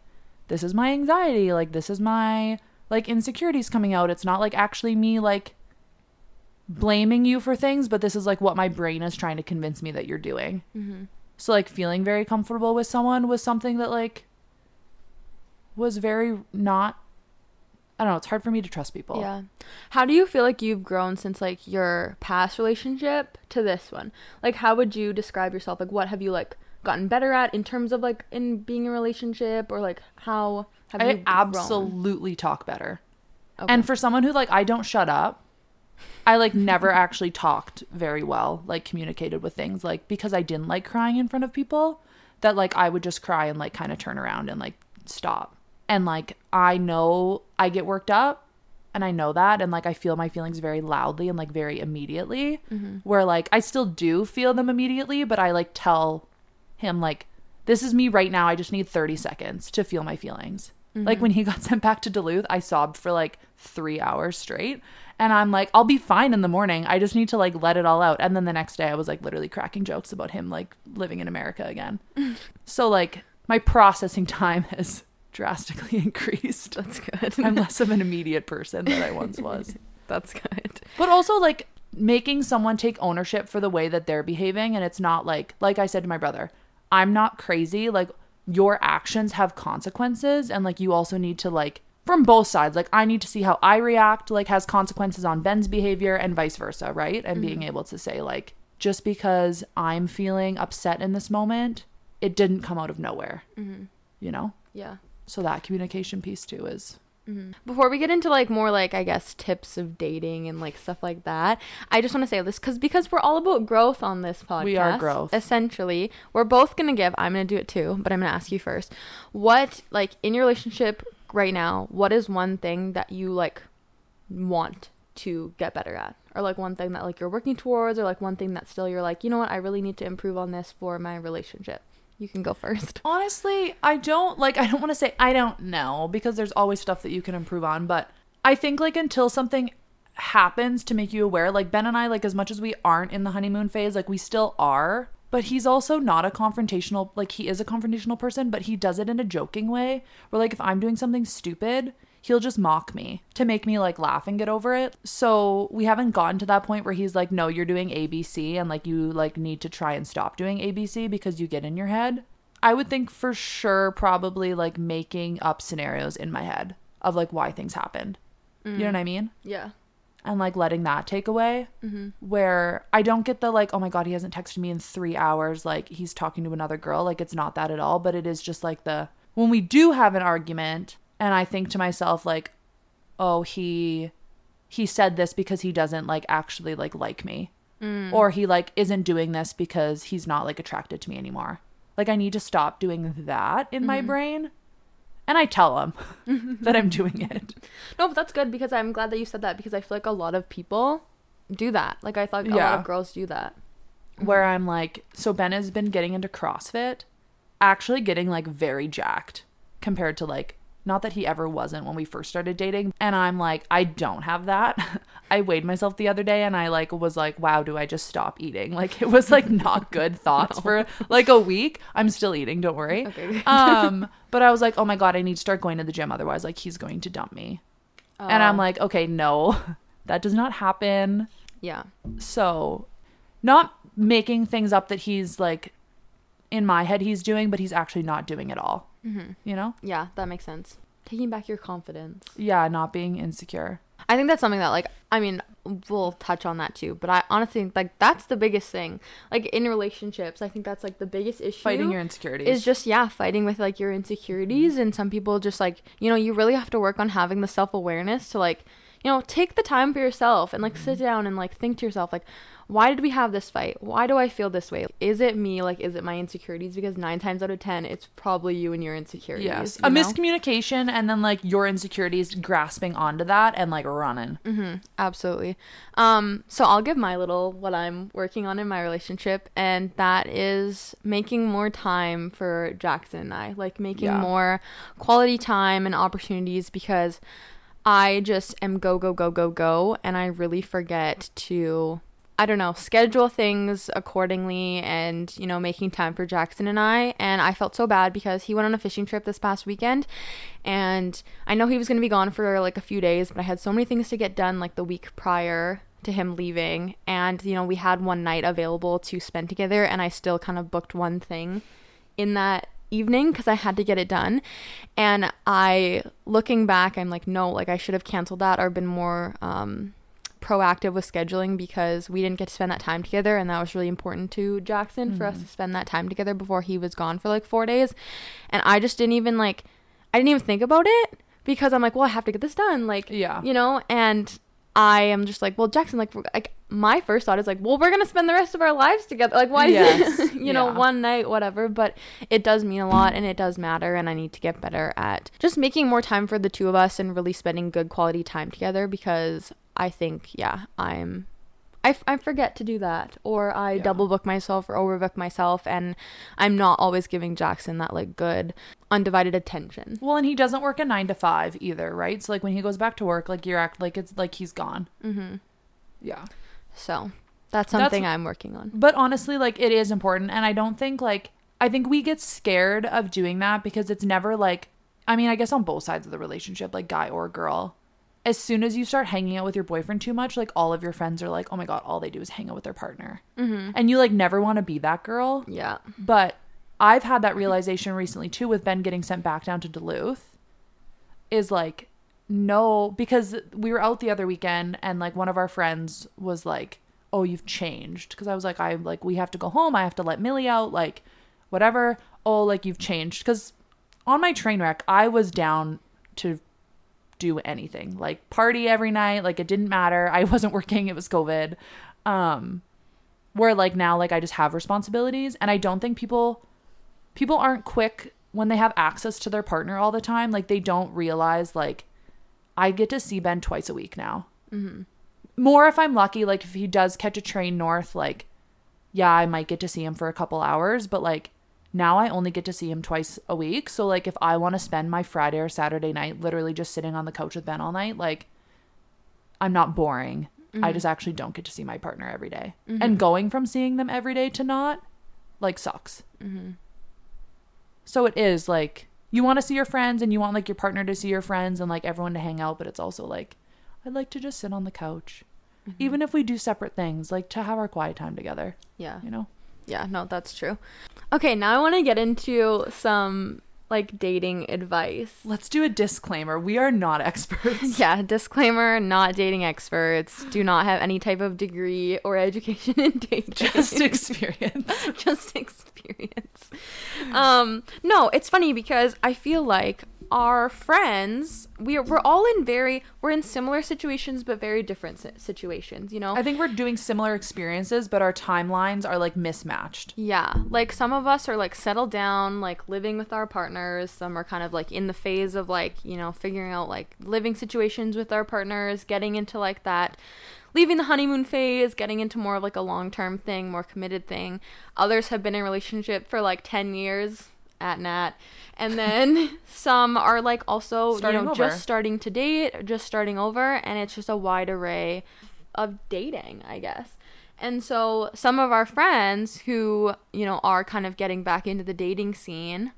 this is my anxiety, like this is my like insecurities coming out. It's not like actually me like blaming you for things, but this is like what my brain is trying to convince me that you're doing. Mm-hmm. So like feeling very comfortable with someone was something that like was very not I don't know, it's hard for me to trust people. Yeah. How do you feel like you've grown since like your past relationship to this one? Like how would you describe yourself? Like what have you like gotten better at in terms of like in being in a relationship or like how have you I grown? absolutely talk better. Okay. And for someone who like I don't shut up, I like never actually talked very well, like communicated with things like because I didn't like crying in front of people, that like I would just cry and like kind of turn around and like stop. And like I know I get worked up and I know that and like I feel my feelings very loudly and like very immediately mm-hmm. where like I still do feel them immediately, but I like tell him like this is me right now. I just need 30 seconds to feel my feelings. Like mm-hmm. when he got sent back to Duluth, I sobbed for like 3 hours straight. And I'm like, I'll be fine in the morning. I just need to like let it all out. And then the next day I was like literally cracking jokes about him like living in America again. so like my processing time has drastically increased. That's good. I'm less of an immediate person than I once was. That's good. But also like making someone take ownership for the way that they're behaving and it's not like like I said to my brother, I'm not crazy. Like your actions have consequences and like you also need to like from both sides like i need to see how i react like has consequences on ben's behavior and vice versa right and being mm-hmm. able to say like just because i'm feeling upset in this moment it didn't come out of nowhere mm-hmm. you know Yeah. so that communication piece too is mm-hmm. Before we get into like more like I guess tips of dating and like stuff like that, I just want to say this because because we're all about growth on this podcast. We are growth. Essentially, we're both gonna give. I'm gonna do it too, but I'm gonna ask you first. What like in your relationship right now? What is one thing that you like want to get better at, or like one thing that like you're working towards, or like one thing that still you're like, you know what, I really need to improve on this for my relationship. You can go first. Honestly, I don't like I don't want to say I don't know because there's always stuff that you can improve on, but I think like until something happens to make you aware, like Ben and I like as much as we aren't in the honeymoon phase, like we still are, but he's also not a confrontational like he is a confrontational person, but he does it in a joking way. Where like if I'm doing something stupid, he'll just mock me to make me like laugh and get over it. So we haven't gotten to that point where he's like, no, you're doing ABC and like you like need to try and stop doing ABC because you get in your head. I would think for sure probably like making up scenarios in my head of like why things happened. You know mm. what I mean? Yeah. And like letting that take away. Mm-hmm. Where I don't get the like, oh my God, he hasn't texted me in three hours. Like he's talking to another girl. Like it's not that at all. But it is just like the, when we do have an argument and I think to myself, like, oh, he, he said this because he doesn't like actually like like me. Mm. Or he like isn't doing this because he's not like attracted to me anymore. Like I need to stop doing that in my mm-hmm. brain. And I tell them that I'm doing it. No, but that's good because I'm glad that you said that because I feel like a lot of people do that. Like I thought a lot of girls do that. where I'm like, so Ben has been getting into CrossFit, actually getting like very jacked compared to like, not that he ever wasn't when we first started dating. And I'm like, I don't have that. I weighed myself the other day and I like was like, wow, do I just stop eating? Like it was like not good thoughts for like a week. I'm still eating, don't worry. Okay. um, but I was like, oh my God, I need to start going to the gym. Otherwise, like he's going to dump me. And I'm Oh. like, okay, no, that does not happen Yeah. so not making things up that he's like in my head he's doing but he's actually not doing it all Mm-hmm. you know Yeah, that makes sense. Taking back your confidence. yeah not being insecure I think that's something that like I mean we'll touch on that too, but I honestly think like that's the biggest thing. Like in relationships, I think that's like the biggest issue. fighting your insecurities is just yeah fighting with like your insecurities and some people just like you know you really have to work on having the self-awareness to like you know take the time for yourself and like sit down and like think to yourself like why did we have this fight why do i feel this way is it me like is it my insecurities because nine times out of ten it's probably you and your insecurities yes you a know? miscommunication and then like your insecurities grasping onto that and like running Absolutely. Um, so I'll give my little what I'm working on in my relationship, and that is making more time for Jackson and I, like making Yeah. more quality time and opportunities because I just am go go go go go, and I really forget to. I don't know, schedule things accordingly and, you know, making time for Jackson and I. And I felt so bad because he went on a fishing trip this past weekend. And I know he was going to be gone for like a few days, but I had so many things to get done like the week prior to him leaving. And, you know, we had one night available to spend together. And I still kind of booked one thing in that evening because I had to get it done. And I, looking back, I'm like, no, like I should have canceled that or been more, um, proactive with scheduling because we didn't get to spend that time together and that was really important to Jackson for us mm-hmm. to spend that time together before he was gone for like 4 days. And I just didn't even like I didn't even think about it because I'm like well I have to get this done like Yeah. you know? And I am just like well Jackson like, like my first thought is like well we're going to spend the rest of our lives together. Like why Yes. you know one night whatever. But it does mean a lot and it does matter and I need to get better at just making more time for the two of us and really spending good quality time together because I think yeah I'm I, f- I forget to do that or I Yeah. double book myself or overbook myself and I'm not always giving Jackson that like good undivided attention. well and he doesn't work a nine to five either right so like when he goes back to work like you're act like it's like he's gone Mm-hmm. yeah So that's That's- something I'm working on. But honestly, like it is important. And I don't think like I think we get scared of doing that because it's never like I mean, I guess on both sides of the relationship, like guy or girl. As soon as you start hanging out with your boyfriend too much, like all of your friends are like, oh my God, all they do is hang out with their partner. Mm-hmm. And you like never want to be that girl. Yeah. But I've had that realization recently too with Ben getting sent back down to Duluth. Is like, no, because we were out the other weekend and like one of our friends was like, oh, you've changed. Because I was like, I like, we have to go home. I have to let Millie out. Like, whatever. Oh, like you've changed. Because on my train wreck, I was down to do anything. Like party every night. Like it didn't matter. I wasn't working. It was covid. Um where like now like i just have responsibilities. And i don't think people people aren't quick when they have access to their partner all the time. Like they don't realize like i get to see ben twice a week now. Mm-hmm. more if i'm lucky like if he does catch a train north like yeah i might get to see him for a couple hours. But like now I only get to see him twice a week. So like if I want to spend my Friday or Saturday night literally just sitting on the couch with Ben all night, like I'm not boring. Mm-hmm. I just actually don't get to see my partner every day. Mm-hmm. And going from seeing them every day to not like sucks. Mm-hmm. So it is like you want to see your friends and you want like your partner to see your friends and like everyone to hang out, but it's also like I'd like to just sit on the couch. Mm-hmm. Even if we do separate things, like to have our quiet time together. Yeah. You know? Yeah, no, that's true. Okay, now I want to get into some like dating advice. Let's do a disclaimer. We are not experts. yeah, disclaimer, not dating experts. Do not have any type of degree or education in dating. Just experience. Just experience. Um, no, it's funny because I feel like our friends we're, we're all in very we're in similar situations but very different situations you know? I think we're doing similar experiences but our timelines are like mismatched. Yeah. Like some of us are like settled down like living with our partners. Some are kind of like in the phase of like you know figuring out like living situations with our partners getting into like that leaving the honeymoon phase, getting into more of like a long term thing, more committed thing. Others have been in relationship for like 10 years at Nat. And then some are like also, starting you know, over. just starting to date, just starting over, and it's just a wide array of dating, I guess. And so some of our friends who, you know, are kind of getting back into the dating scene,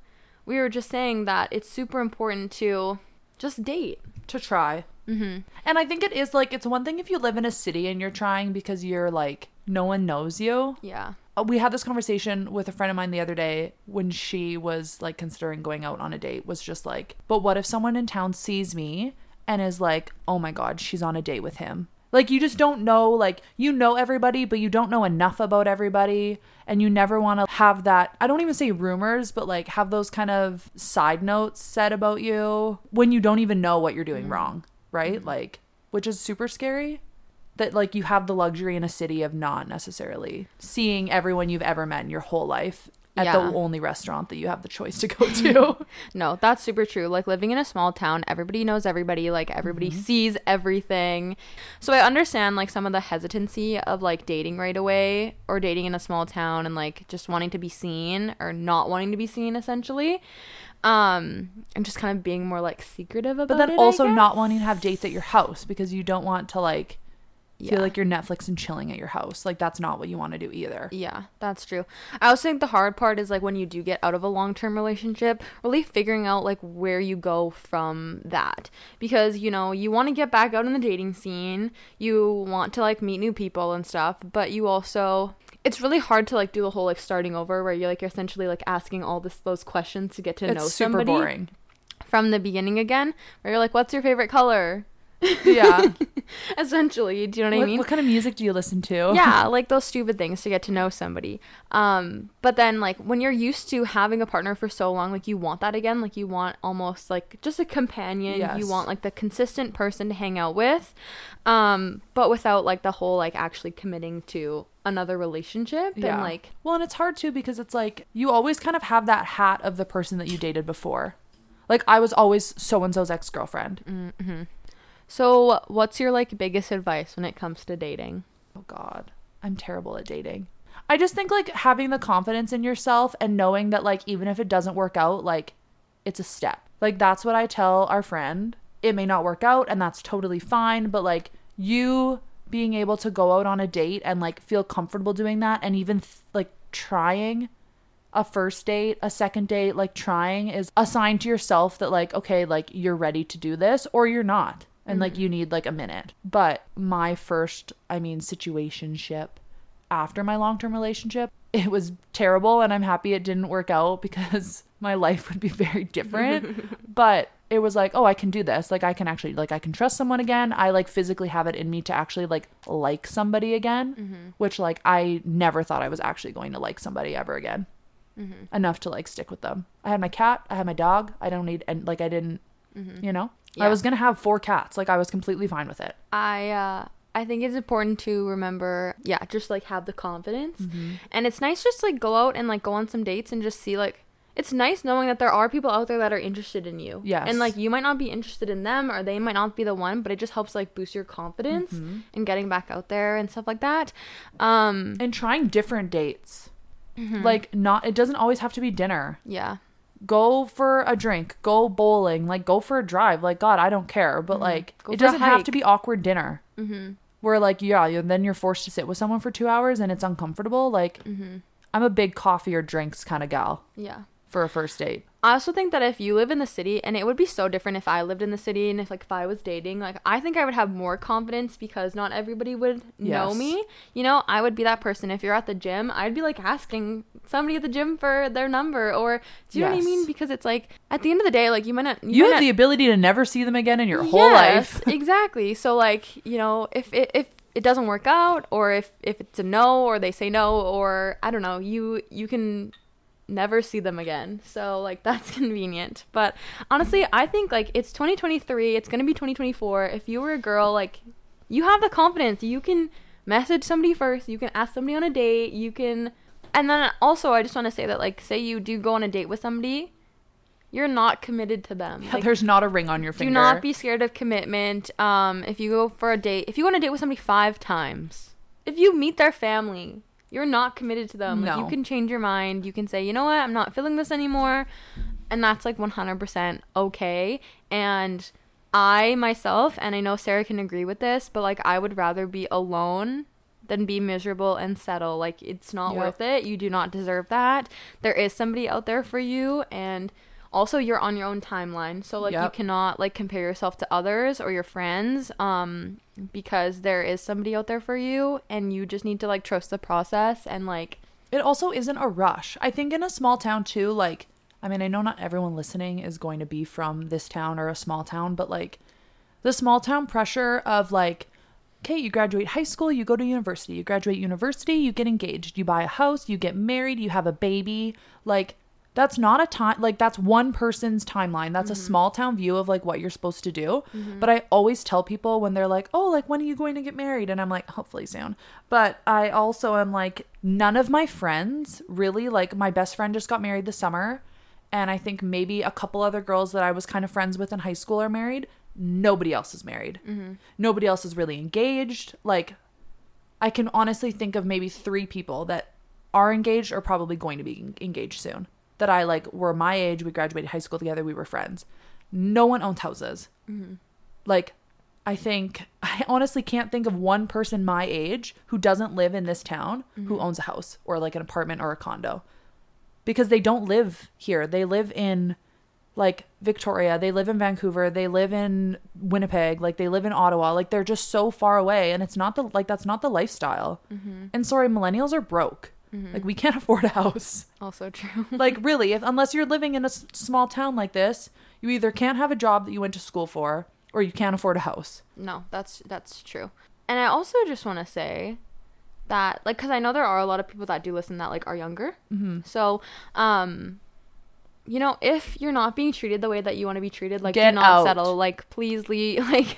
we were just saying that it's super important to just date. To try. Mm-hmm. And I think it is like, it's one thing if you live in a city and you're trying because you're like, no one knows you. Yeah. Uh, we had this conversation with a friend of mine the other day when she was like considering going out on a date was just like but what if someone in town sees me and is like oh my god she's on a date with him like you just don't know like you know everybody but you don't know enough about everybody and you never want to have that I don't even say rumors but like have those kind of side notes said about you when you don't even know what you're doing mm-hmm. wrong right mm-hmm. like which is super scary that like you have the luxury in a city of not necessarily seeing everyone you've ever met in your whole life at yeah. the only restaurant that you have the choice to go to. no, that's super true. Like living in a small town, everybody knows everybody, like everybody mm-hmm. sees everything. So I understand like some of the hesitancy of like dating right away or dating in a small town and like just wanting to be seen or not wanting to be seen essentially. Um and just kind of being more like secretive about it. But then it, also not wanting to have dates at your house because you don't want to like yeah. feel like you're Netflix and chilling at your house. Like that's not what you want to do either. Yeah, that's true. I also think the hard part is like when you do get out of a long term relationship, really figuring out like where you go from that. Because, you know, you want to get back out in the dating scene, you want to like meet new people and stuff, but you also it's really hard to like do the whole like starting over where you're like you're essentially like asking all this those questions to get to it's know somebody. boring. From the beginning again, where you're like, What's your favorite color? Yeah. Essentially, do you know what, what, I mean? What kind of music do you listen to? Yeah, like those stupid things to get to know somebody. Um, but then like when you're used to having a partner for so long, like you want that again, like you want almost like just a companion. Yes. You want like the consistent person to hang out with. Um, but without like the whole like actually committing to another relationship yeah. and like well and it's hard too because it's like you always kind of have that hat of the person that you dated before like i was always so and so's ex-girlfriend mm-hmm. So, what's your like biggest advice when it comes to dating? Oh god, I'm terrible at dating. I just think like having the confidence in yourself and knowing that like even if it doesn't work out, like it's a step. Like that's what I tell our friend. It may not work out and that's totally fine, but like you being able to go out on a date and like feel comfortable doing that and even th- like trying a first date, a second date, like trying is a sign to yourself that like okay, like you're ready to do this or you're not and mm-hmm. like you need like a minute. But my first, I mean, situationship after my long term relationship, it was terrible and I'm happy it didn't work out because my life would be very different. but it was like, oh, I can do this. Like I can actually like I can trust someone again. I like physically have it in me to actually like like somebody again, which like I never thought I was actually going to like somebody ever again. Enough to like stick with them. I had my cat, I had my dog. I don't need and like I didn't, you know. Yeah. I was to have four cats. Like I was completely fine with it. I uh I think it's important to remember, yeah, just like have the confidence. Mm-hmm. And it's nice just like go out and like go on some dates and just see like it's nice knowing that there are people out there that are interested in you. Yes. And like you might not be interested in them or they might not be the one, but it just helps like boost your confidence Mm-hmm. and getting back out there and stuff like that. Um And trying different dates. Mm-hmm. Like not it doesn't always have to be dinner. yeah. Go for a drink, go bowling, like go for a drive. Like God, I don't care, but like Mm-hmm. Go it doesn't have to be awkward dinner. Mm-hmm. Where like yeah, you then you're forced to sit with someone for two hours and it's uncomfortable. Like Mm-hmm. I'm a big coffee or drinks kind of gal Yeah. For a first date. I also think that if you live in the city, and it would be so different if I lived in the city and if like if I was dating, like I think I would have more confidence because not everybody would know Yes. me. You know, I would be that person. If you're at the gym, I'd be like asking somebody at the gym for their number, or do you know what I mean? Because it's like at the end of the day, like you might not. You might have not- the ability to never see them again in your whole Yes, life. exactly. So like you know, if it if it doesn't work out, or if if it's a no, or they say no, or I don't know, you you can never see them again. So like that's convenient. But honestly, I think like it's 2023, it's going to be 2024. If you were a girl like you have the confidence, you can message somebody first, you can ask somebody on a date, you can and then also I just want to say that like say you do go on a date with somebody, you're not committed to them. Like, There's not a ring on your finger. do not be scared of commitment. Um, if you go for a date, if you go on a date with somebody five times, if you meet their family, you're not committed to them. Like, No. you can change your mind. You can say, you know what, I'm not feeling this anymore, and that's like 100% okay. And I myself, and I know Sarah can agree with this, but like I would rather be alone than be miserable and settle. Like it's not Yep. worth it. You do not deserve that. There is somebody out there for you and also you're on your own timeline. So like you cannot like compare yourself to others or your friends um because there is somebody out there for you and you just need to like trust the process and like it also isn't a rush. I think in a small town too, like I mean, I know not everyone listening is going to be from this town or a small town, but like the small town pressure of like okay, you graduate high school, you go to university, you graduate university, you get engaged, you buy a house, you get married, you have a baby, like that's not a time like that's one person's timeline. That's a mm-hmm. small town view of like what you're supposed to do. Mm-hmm. But I always tell people when they're like, "Oh, like when are you going to get married?" and I'm like, "Hopefully soon." But I also am like none of my friends really like my best friend just got married this summer and I think maybe a couple other girls that I was kind of friends with in high school are married. Nobody else is married. Mm-hmm. Nobody else is really engaged. Like I can honestly think of maybe three people that are engaged or probably going to be engaged soon. That I like were my age. We graduated high school together. We were friends. No one owns houses. Mm-hmm. Like, I think I honestly can't think of one person my age who doesn't live in this town who mm-hmm. owns a house or like an apartment or a condo because they don't live here. They live in like Victoria, they live in Vancouver, they live in Winnipeg, like they live in Ottawa. Like they're just so far away and it's not the like that's not the lifestyle. Mm-hmm. And sorry, millennials are broke. Like we can't afford a house. also true. like really, if unless you're living in a s- small town like this, you either can't have a job that you went to school for or you can't afford a house. No, that's that's true. And I also just want to say that like cuz I know there are a lot of people that do listen that like are younger. Mm-hmm. So, um you know, if you're not being treated the way that you want to be treated, like Get do not out. settle. Like please leave. Like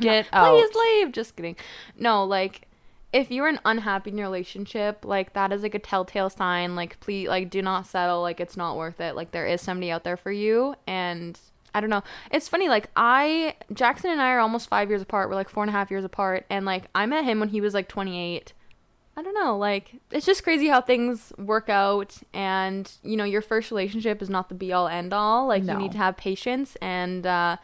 Get out. please leave. Just kidding. No, like if you're an unhappy in your relationship, like that is like a telltale sign. Like please, like do not settle. Like it's not worth it. Like there is somebody out there for you, and I don't know. It's funny. Like I, Jackson and I are almost five years apart. We're like four and a half years apart, and like I met him when he was like 28. I don't know. Like it's just crazy how things work out, and you know your first relationship is not the be all end all. Like No. you need to have patience, and uh,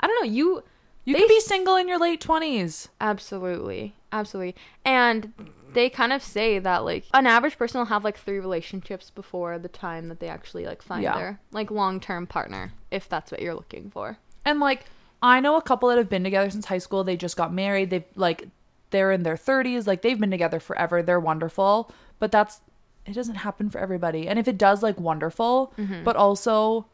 I don't know. You You They can be single in your late 20s. Absolutely. Absolutely. And they kind of say that like an average person will have like three relationships before the time that they actually like find Yeah. their like long-term partner if that's what you're looking for. And like I know a couple that have been together since high school. They just got married. They've like they're in their 30s. Like they've been together forever. They're wonderful. But that's it doesn't happen for everybody. And if it does, like wonderful. Mm-hmm. But also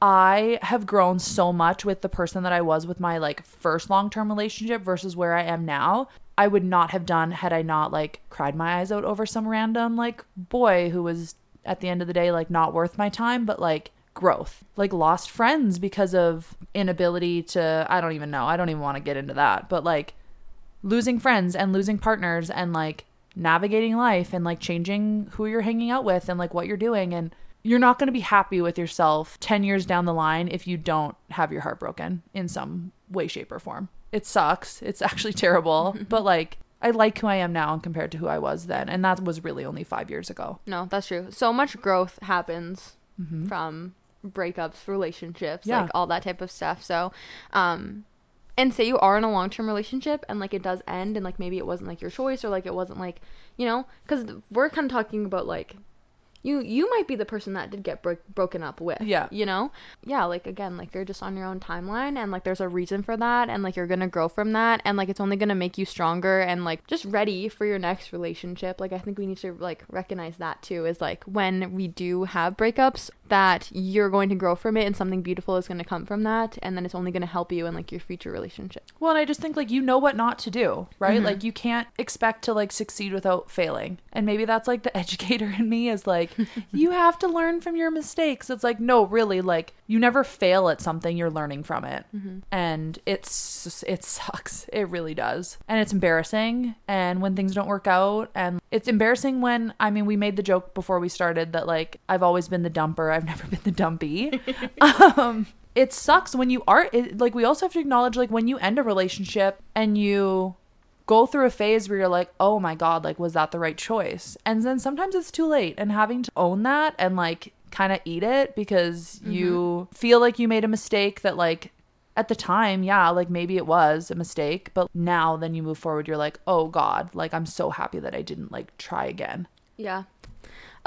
I have grown so much with the person that I was with my like first long-term relationship versus where I am now. I would not have done had I not like cried my eyes out over some random like boy who was at the end of the day like not worth my time, but like growth. Like lost friends because of inability to I don't even know. I don't even want to get into that. But like losing friends and losing partners and like navigating life and like changing who you're hanging out with and like what you're doing and you're not going to be happy with yourself 10 years down the line if you don't have your heart broken in some way shape or form. It sucks. It's actually terrible, but like I like who I am now compared to who I was then and that was really only 5 years ago. No, that's true. So much growth happens Mhm. from breakups, relationships, Yeah. like all that type of stuff. So, um, and say you are in a long term relationship and like it does end and like maybe it wasn't like your choice or like it wasn't like, you know, because we're kind of talking about like, you you might be the person that did get bro- broken up with. Yeah. You know? Yeah, like again, like you're just on your own timeline and like there's a reason for that and like you're going to grow from that and like it's only going to make you stronger and like just ready for your next relationship. Like I think we need to like recognize that too is like when we do have breakups that you're going to grow from it and something beautiful is going to come from that and then it's only going to help you in like your future relationship. Well, and I just think like you know what not to do, right? Mhm. Like you can't expect to like succeed without failing. And maybe that's like the educator in me is like you have to learn from your mistakes. It's like no, really like you never fail at something, you're learning from it. And it's it sucks. It really does. And it's embarrassing and when things don't work out and it's embarrassing when I mean we made the joke before we started that like I've always been the dumper, I've never been the dumpy. um it sucks when you are it, like we also have to acknowledge like when you end a relationship and you go through a phase where you're like oh my god like was that the right choice and then sometimes it's too late and having to own that and like kind of eat it because you feel like you made a mistake that like at the time yeah like maybe it was a mistake but now then you move forward you're like oh god like i'm so happy that i didn't like try again Yeah.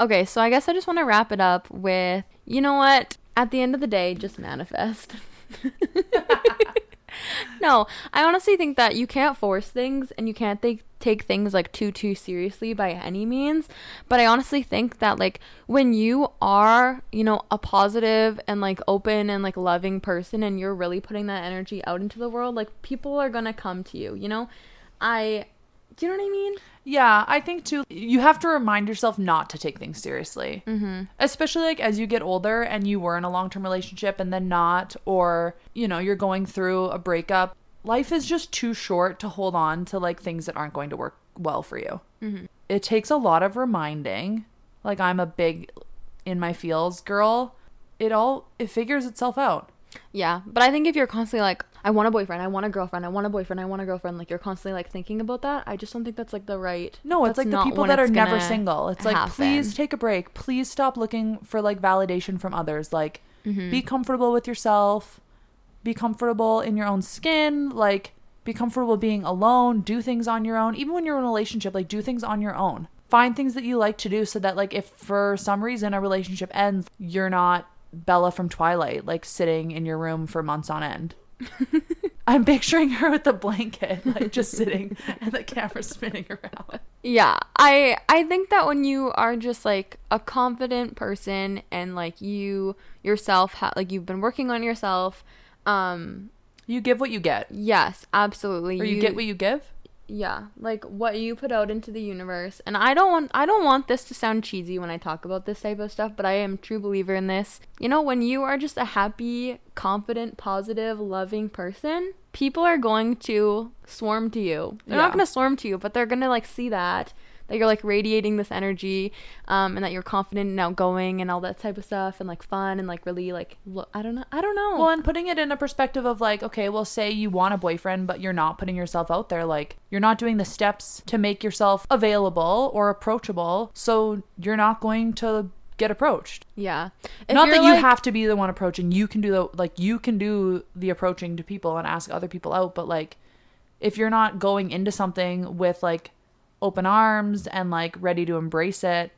Okay, so I guess I just want to wrap it up with you know what? At the end of the day, just manifest. no, I honestly think that you can't force things and you can't take take things like too too seriously by any means, but I honestly think that like when you are, you know, a positive and like open and like loving person and you're really putting that energy out into the world, like people are going to come to you, you know? I do you know what I mean? Yeah, I think too, you have to remind yourself not to take things seriously. Mhm. Especially like as you get older and you were in a long term relationship and then not, or, you know, you're going through a breakup. Life is just too short to hold on to like things that aren't going to work well for you. Mhm. It takes a lot of reminding. Like, I'm a big in my feels girl. It all, it figures itself out. Yeah, but I think if you're constantly like, I want a boyfriend, I want a girlfriend, I want a boyfriend, I want a girlfriend, like you're constantly like thinking about that, I just don't think that's like the right. No, it's like the people that are never single. It's like, happen. please take a break. Please stop looking for like validation from others. Like, Mhm. be comfortable with yourself. Be comfortable in your own skin. Like, be comfortable being alone. Do things on your own. Even when you're in a relationship, like, do things on your own. Find things that you like to do so that, like, if for some reason a relationship ends, you're not Bella from Twilight, like, sitting in your room for months on end. I'm picturing her with the blanket, like, just sitting and the camera spinning around. Yeah, I I think that when you are just like a confident person and like you yourself ha- like you've been working on yourself, um, You give what you get, yes, absolutely. or you, get what you give. Yeah like what you put out into the universe and i don't want i don't want this to sound cheesy when i talk about this type of stuff but i am a true believer in this you know when you are just a happy confident positive loving person people are going to swarm to you they're Yeah. not going to swarm to you but they're going to like see that that you're like radiating this energy um, and that you're confident and outgoing and all that type of stuff and like fun and like really like lo- i don't know i don't know Well, and putting it in a perspective of like, okay, well, say you want a boyfriend, but you're not putting yourself out there. Like, you're not doing the steps to make yourself available or approachable. So you're not going to get approached. yeah If not that you have to be the one approaching. You can do the, like, you can do the approaching to people and ask other people out. But like, if you're not going into something with like open arms and like ready to embrace it,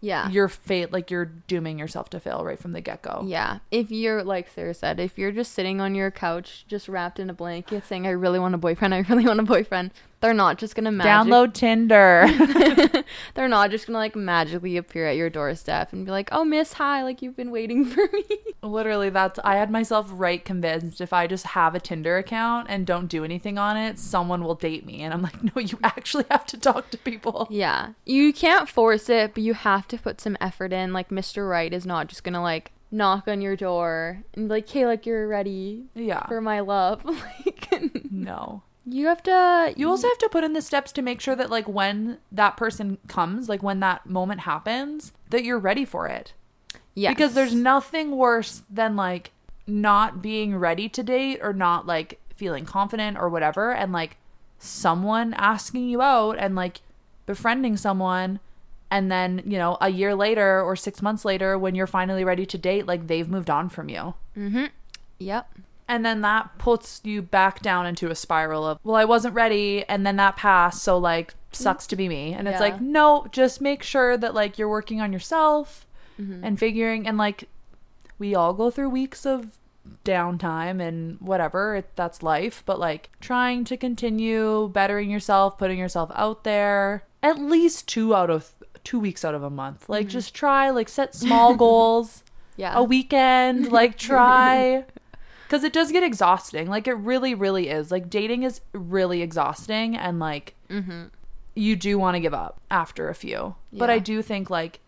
yeah you're fate, like, you're dooming yourself to fail right from the get go. Yeah. If you're like Sarah said, if you're just sitting on your couch, just wrapped in a blanket saying, I really want a boyfriend, I really want a boyfriend, they're not just gonna magic- Download Tinder. they're not just gonna like magically appear at your doorstep and be like, "Oh, Miss, hi, like you've been waiting for me." Literally, that's I had myself right convinced if I just have a Tinder account and don't do anything on it, someone will date me. And I'm like, no, you actually have to talk to people. yeah, you can't force it, but you have to put some effort in. Like Mr. Right is not just gonna like knock on your door and be like, "Hey, like you're ready Yeah. for my love." like No. You have to. You also have to put in the steps to make sure that like when that person comes, like when that moment happens, that you're ready for it. Yeah. Because there's nothing worse than like not being ready to date or not like feeling confident or whatever and like someone asking you out and like befriending someone and then, you know, a year later or 6 months later when you're finally ready to date, like they've moved on from you. Mm hmm. Yep. And then that puts you back down into a spiral of, well, I wasn't ready. And then that passed. So, like, sucks to be me. And it's Yeah. like, no, just make sure that, like, you're working on yourself Mm-hmm. and figuring. And, like, we all go through weeks of downtime and whatever. It, that's life. But, like, trying to continue bettering yourself, putting yourself out there at least two out of two weeks out of a month. Like, just try, like, set small goals Yeah. a weekend like try because it does get exhausting. Like it really really is. Like dating is really exhausting and like mm-hmm. you do want to give up after a few. But i do think like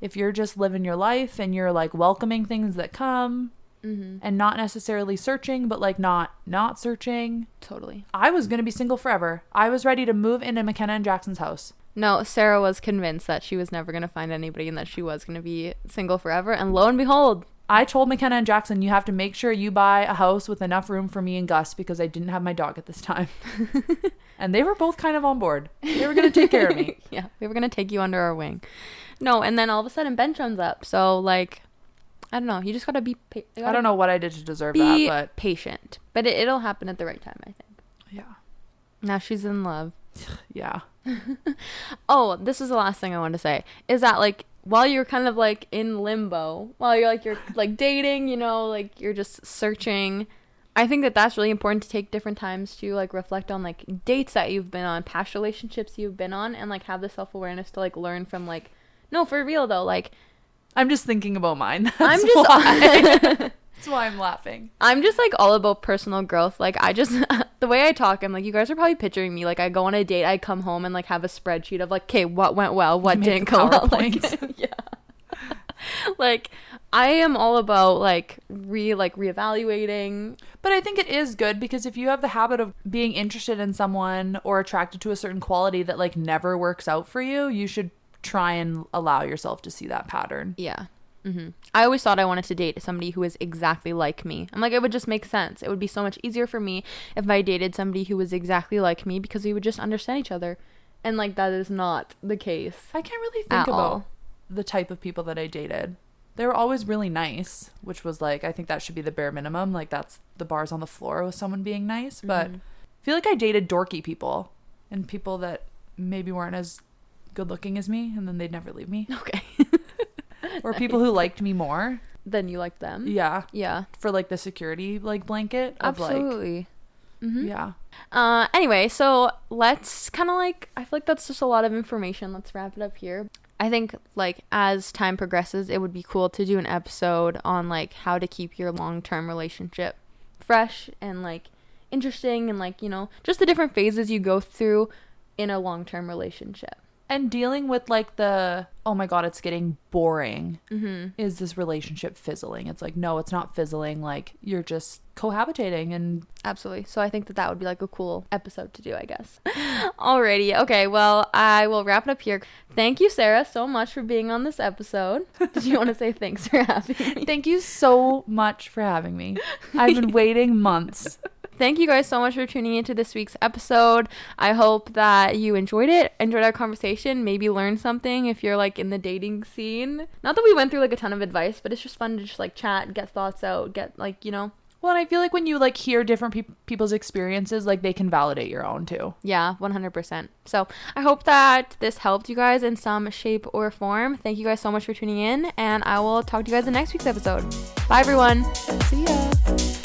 if you're just living your life and you're like welcoming things that come mm-hmm. and not necessarily searching but like not not searching totally. i was gonna be single forever. I was ready to move into mckenna and jackson's house. No, Sarah was convinced that she was never going to find anybody and that she was going to be single forever. And lo and behold, I told McKenna and Jackson, you have to make sure you buy a house with enough room for me and Gus because I didn't have my dog at this time. and they were both kind of on board. They were going to take care of me. yeah, we were going to take you under our wing. No, and then all of a sudden Ben shows up. So, like, I don't know. You just got to be pa- I don't know what I did to deserve that. Be that, patient. But it, it'll happen at the right time, I think. yeah. Now she's in love. Yeah. Oh, this is the last thing I wanted to say. Is that like while you're kind of like in limbo, while you're like you're like dating, you know, like you're just searching. I think that that's really important to take different times to like reflect on like dates that you've been on, past relationships you've been on, and like have the self awareness to like learn from like, no, for real though, like I'm just thinking about mine. That's I'm just. That's why I'm laughing. I'm just like all about personal growth. Like I just the way I talk, I'm like you guys are probably picturing me like I go on a date, I come home and like have a spreadsheet of like, okay, what went well, what didn't go well. Like, yeah. like I am all about like re like reevaluating. But I think it is good because if you have the habit of being interested in someone or attracted to a certain quality that like never works out for you, you should try and allow yourself to see that pattern. Yeah. Hmm I always thought I wanted to date somebody who was exactly like me. I'm like, it would just make sense. It would be so much easier for me if I dated somebody who was exactly like me because we would just understand each other. And like that is not the case. I can't really think about all. the type of people that I dated. They were always really nice, which was like I think that should be the bare minimum. Like that's the bars on the floor with someone being nice. But Mm-hmm. I feel like I dated dorky people and people that maybe weren't as good looking as me, and then they'd never leave me. Okay. Or people who liked me more. then you liked them. Yeah, Yeah. for like the security like blanket of like Absolutely. Mm-hmm. yeah. Uh, anyway, so let's kind of like, I feel like that's just a lot of information. Let's wrap it up here. I think like as time progresses, it would be cool to do an episode on like how to keep your long term relationship fresh and like interesting and like, you know, just the different phases you go through in a long term relationship. And dealing with like the oh my god, it's getting boring. Mm-hmm. Is this relationship fizzling? It's like no, it's not fizzling. Like you're just cohabitating and Absolutely. So I think that that would be like a cool episode to do, I guess. Alrighty. Okay. Well, I will wrap it up here. Thank you, Sarah, so much for being on this episode. Did you want to say thanks for having me? Thank you so much for having me. I've been waiting months. Thank you guys so much for tuning into this week's episode. I hope that you enjoyed it, enjoyed our conversation, maybe learned something if you're like in the dating scene. Not that we went through like a ton of advice, but it's just fun to just like chat, get thoughts out, get like, you know, Well, and I feel like when you like hear different peop people's experiences, like they can validate your own too. Yeah, 100%. So I hope that this helped you guys in some shape or form. Thank you guys so much for tuning in, and I will talk to you guys in next week's episode. Bye, everyone. See ya.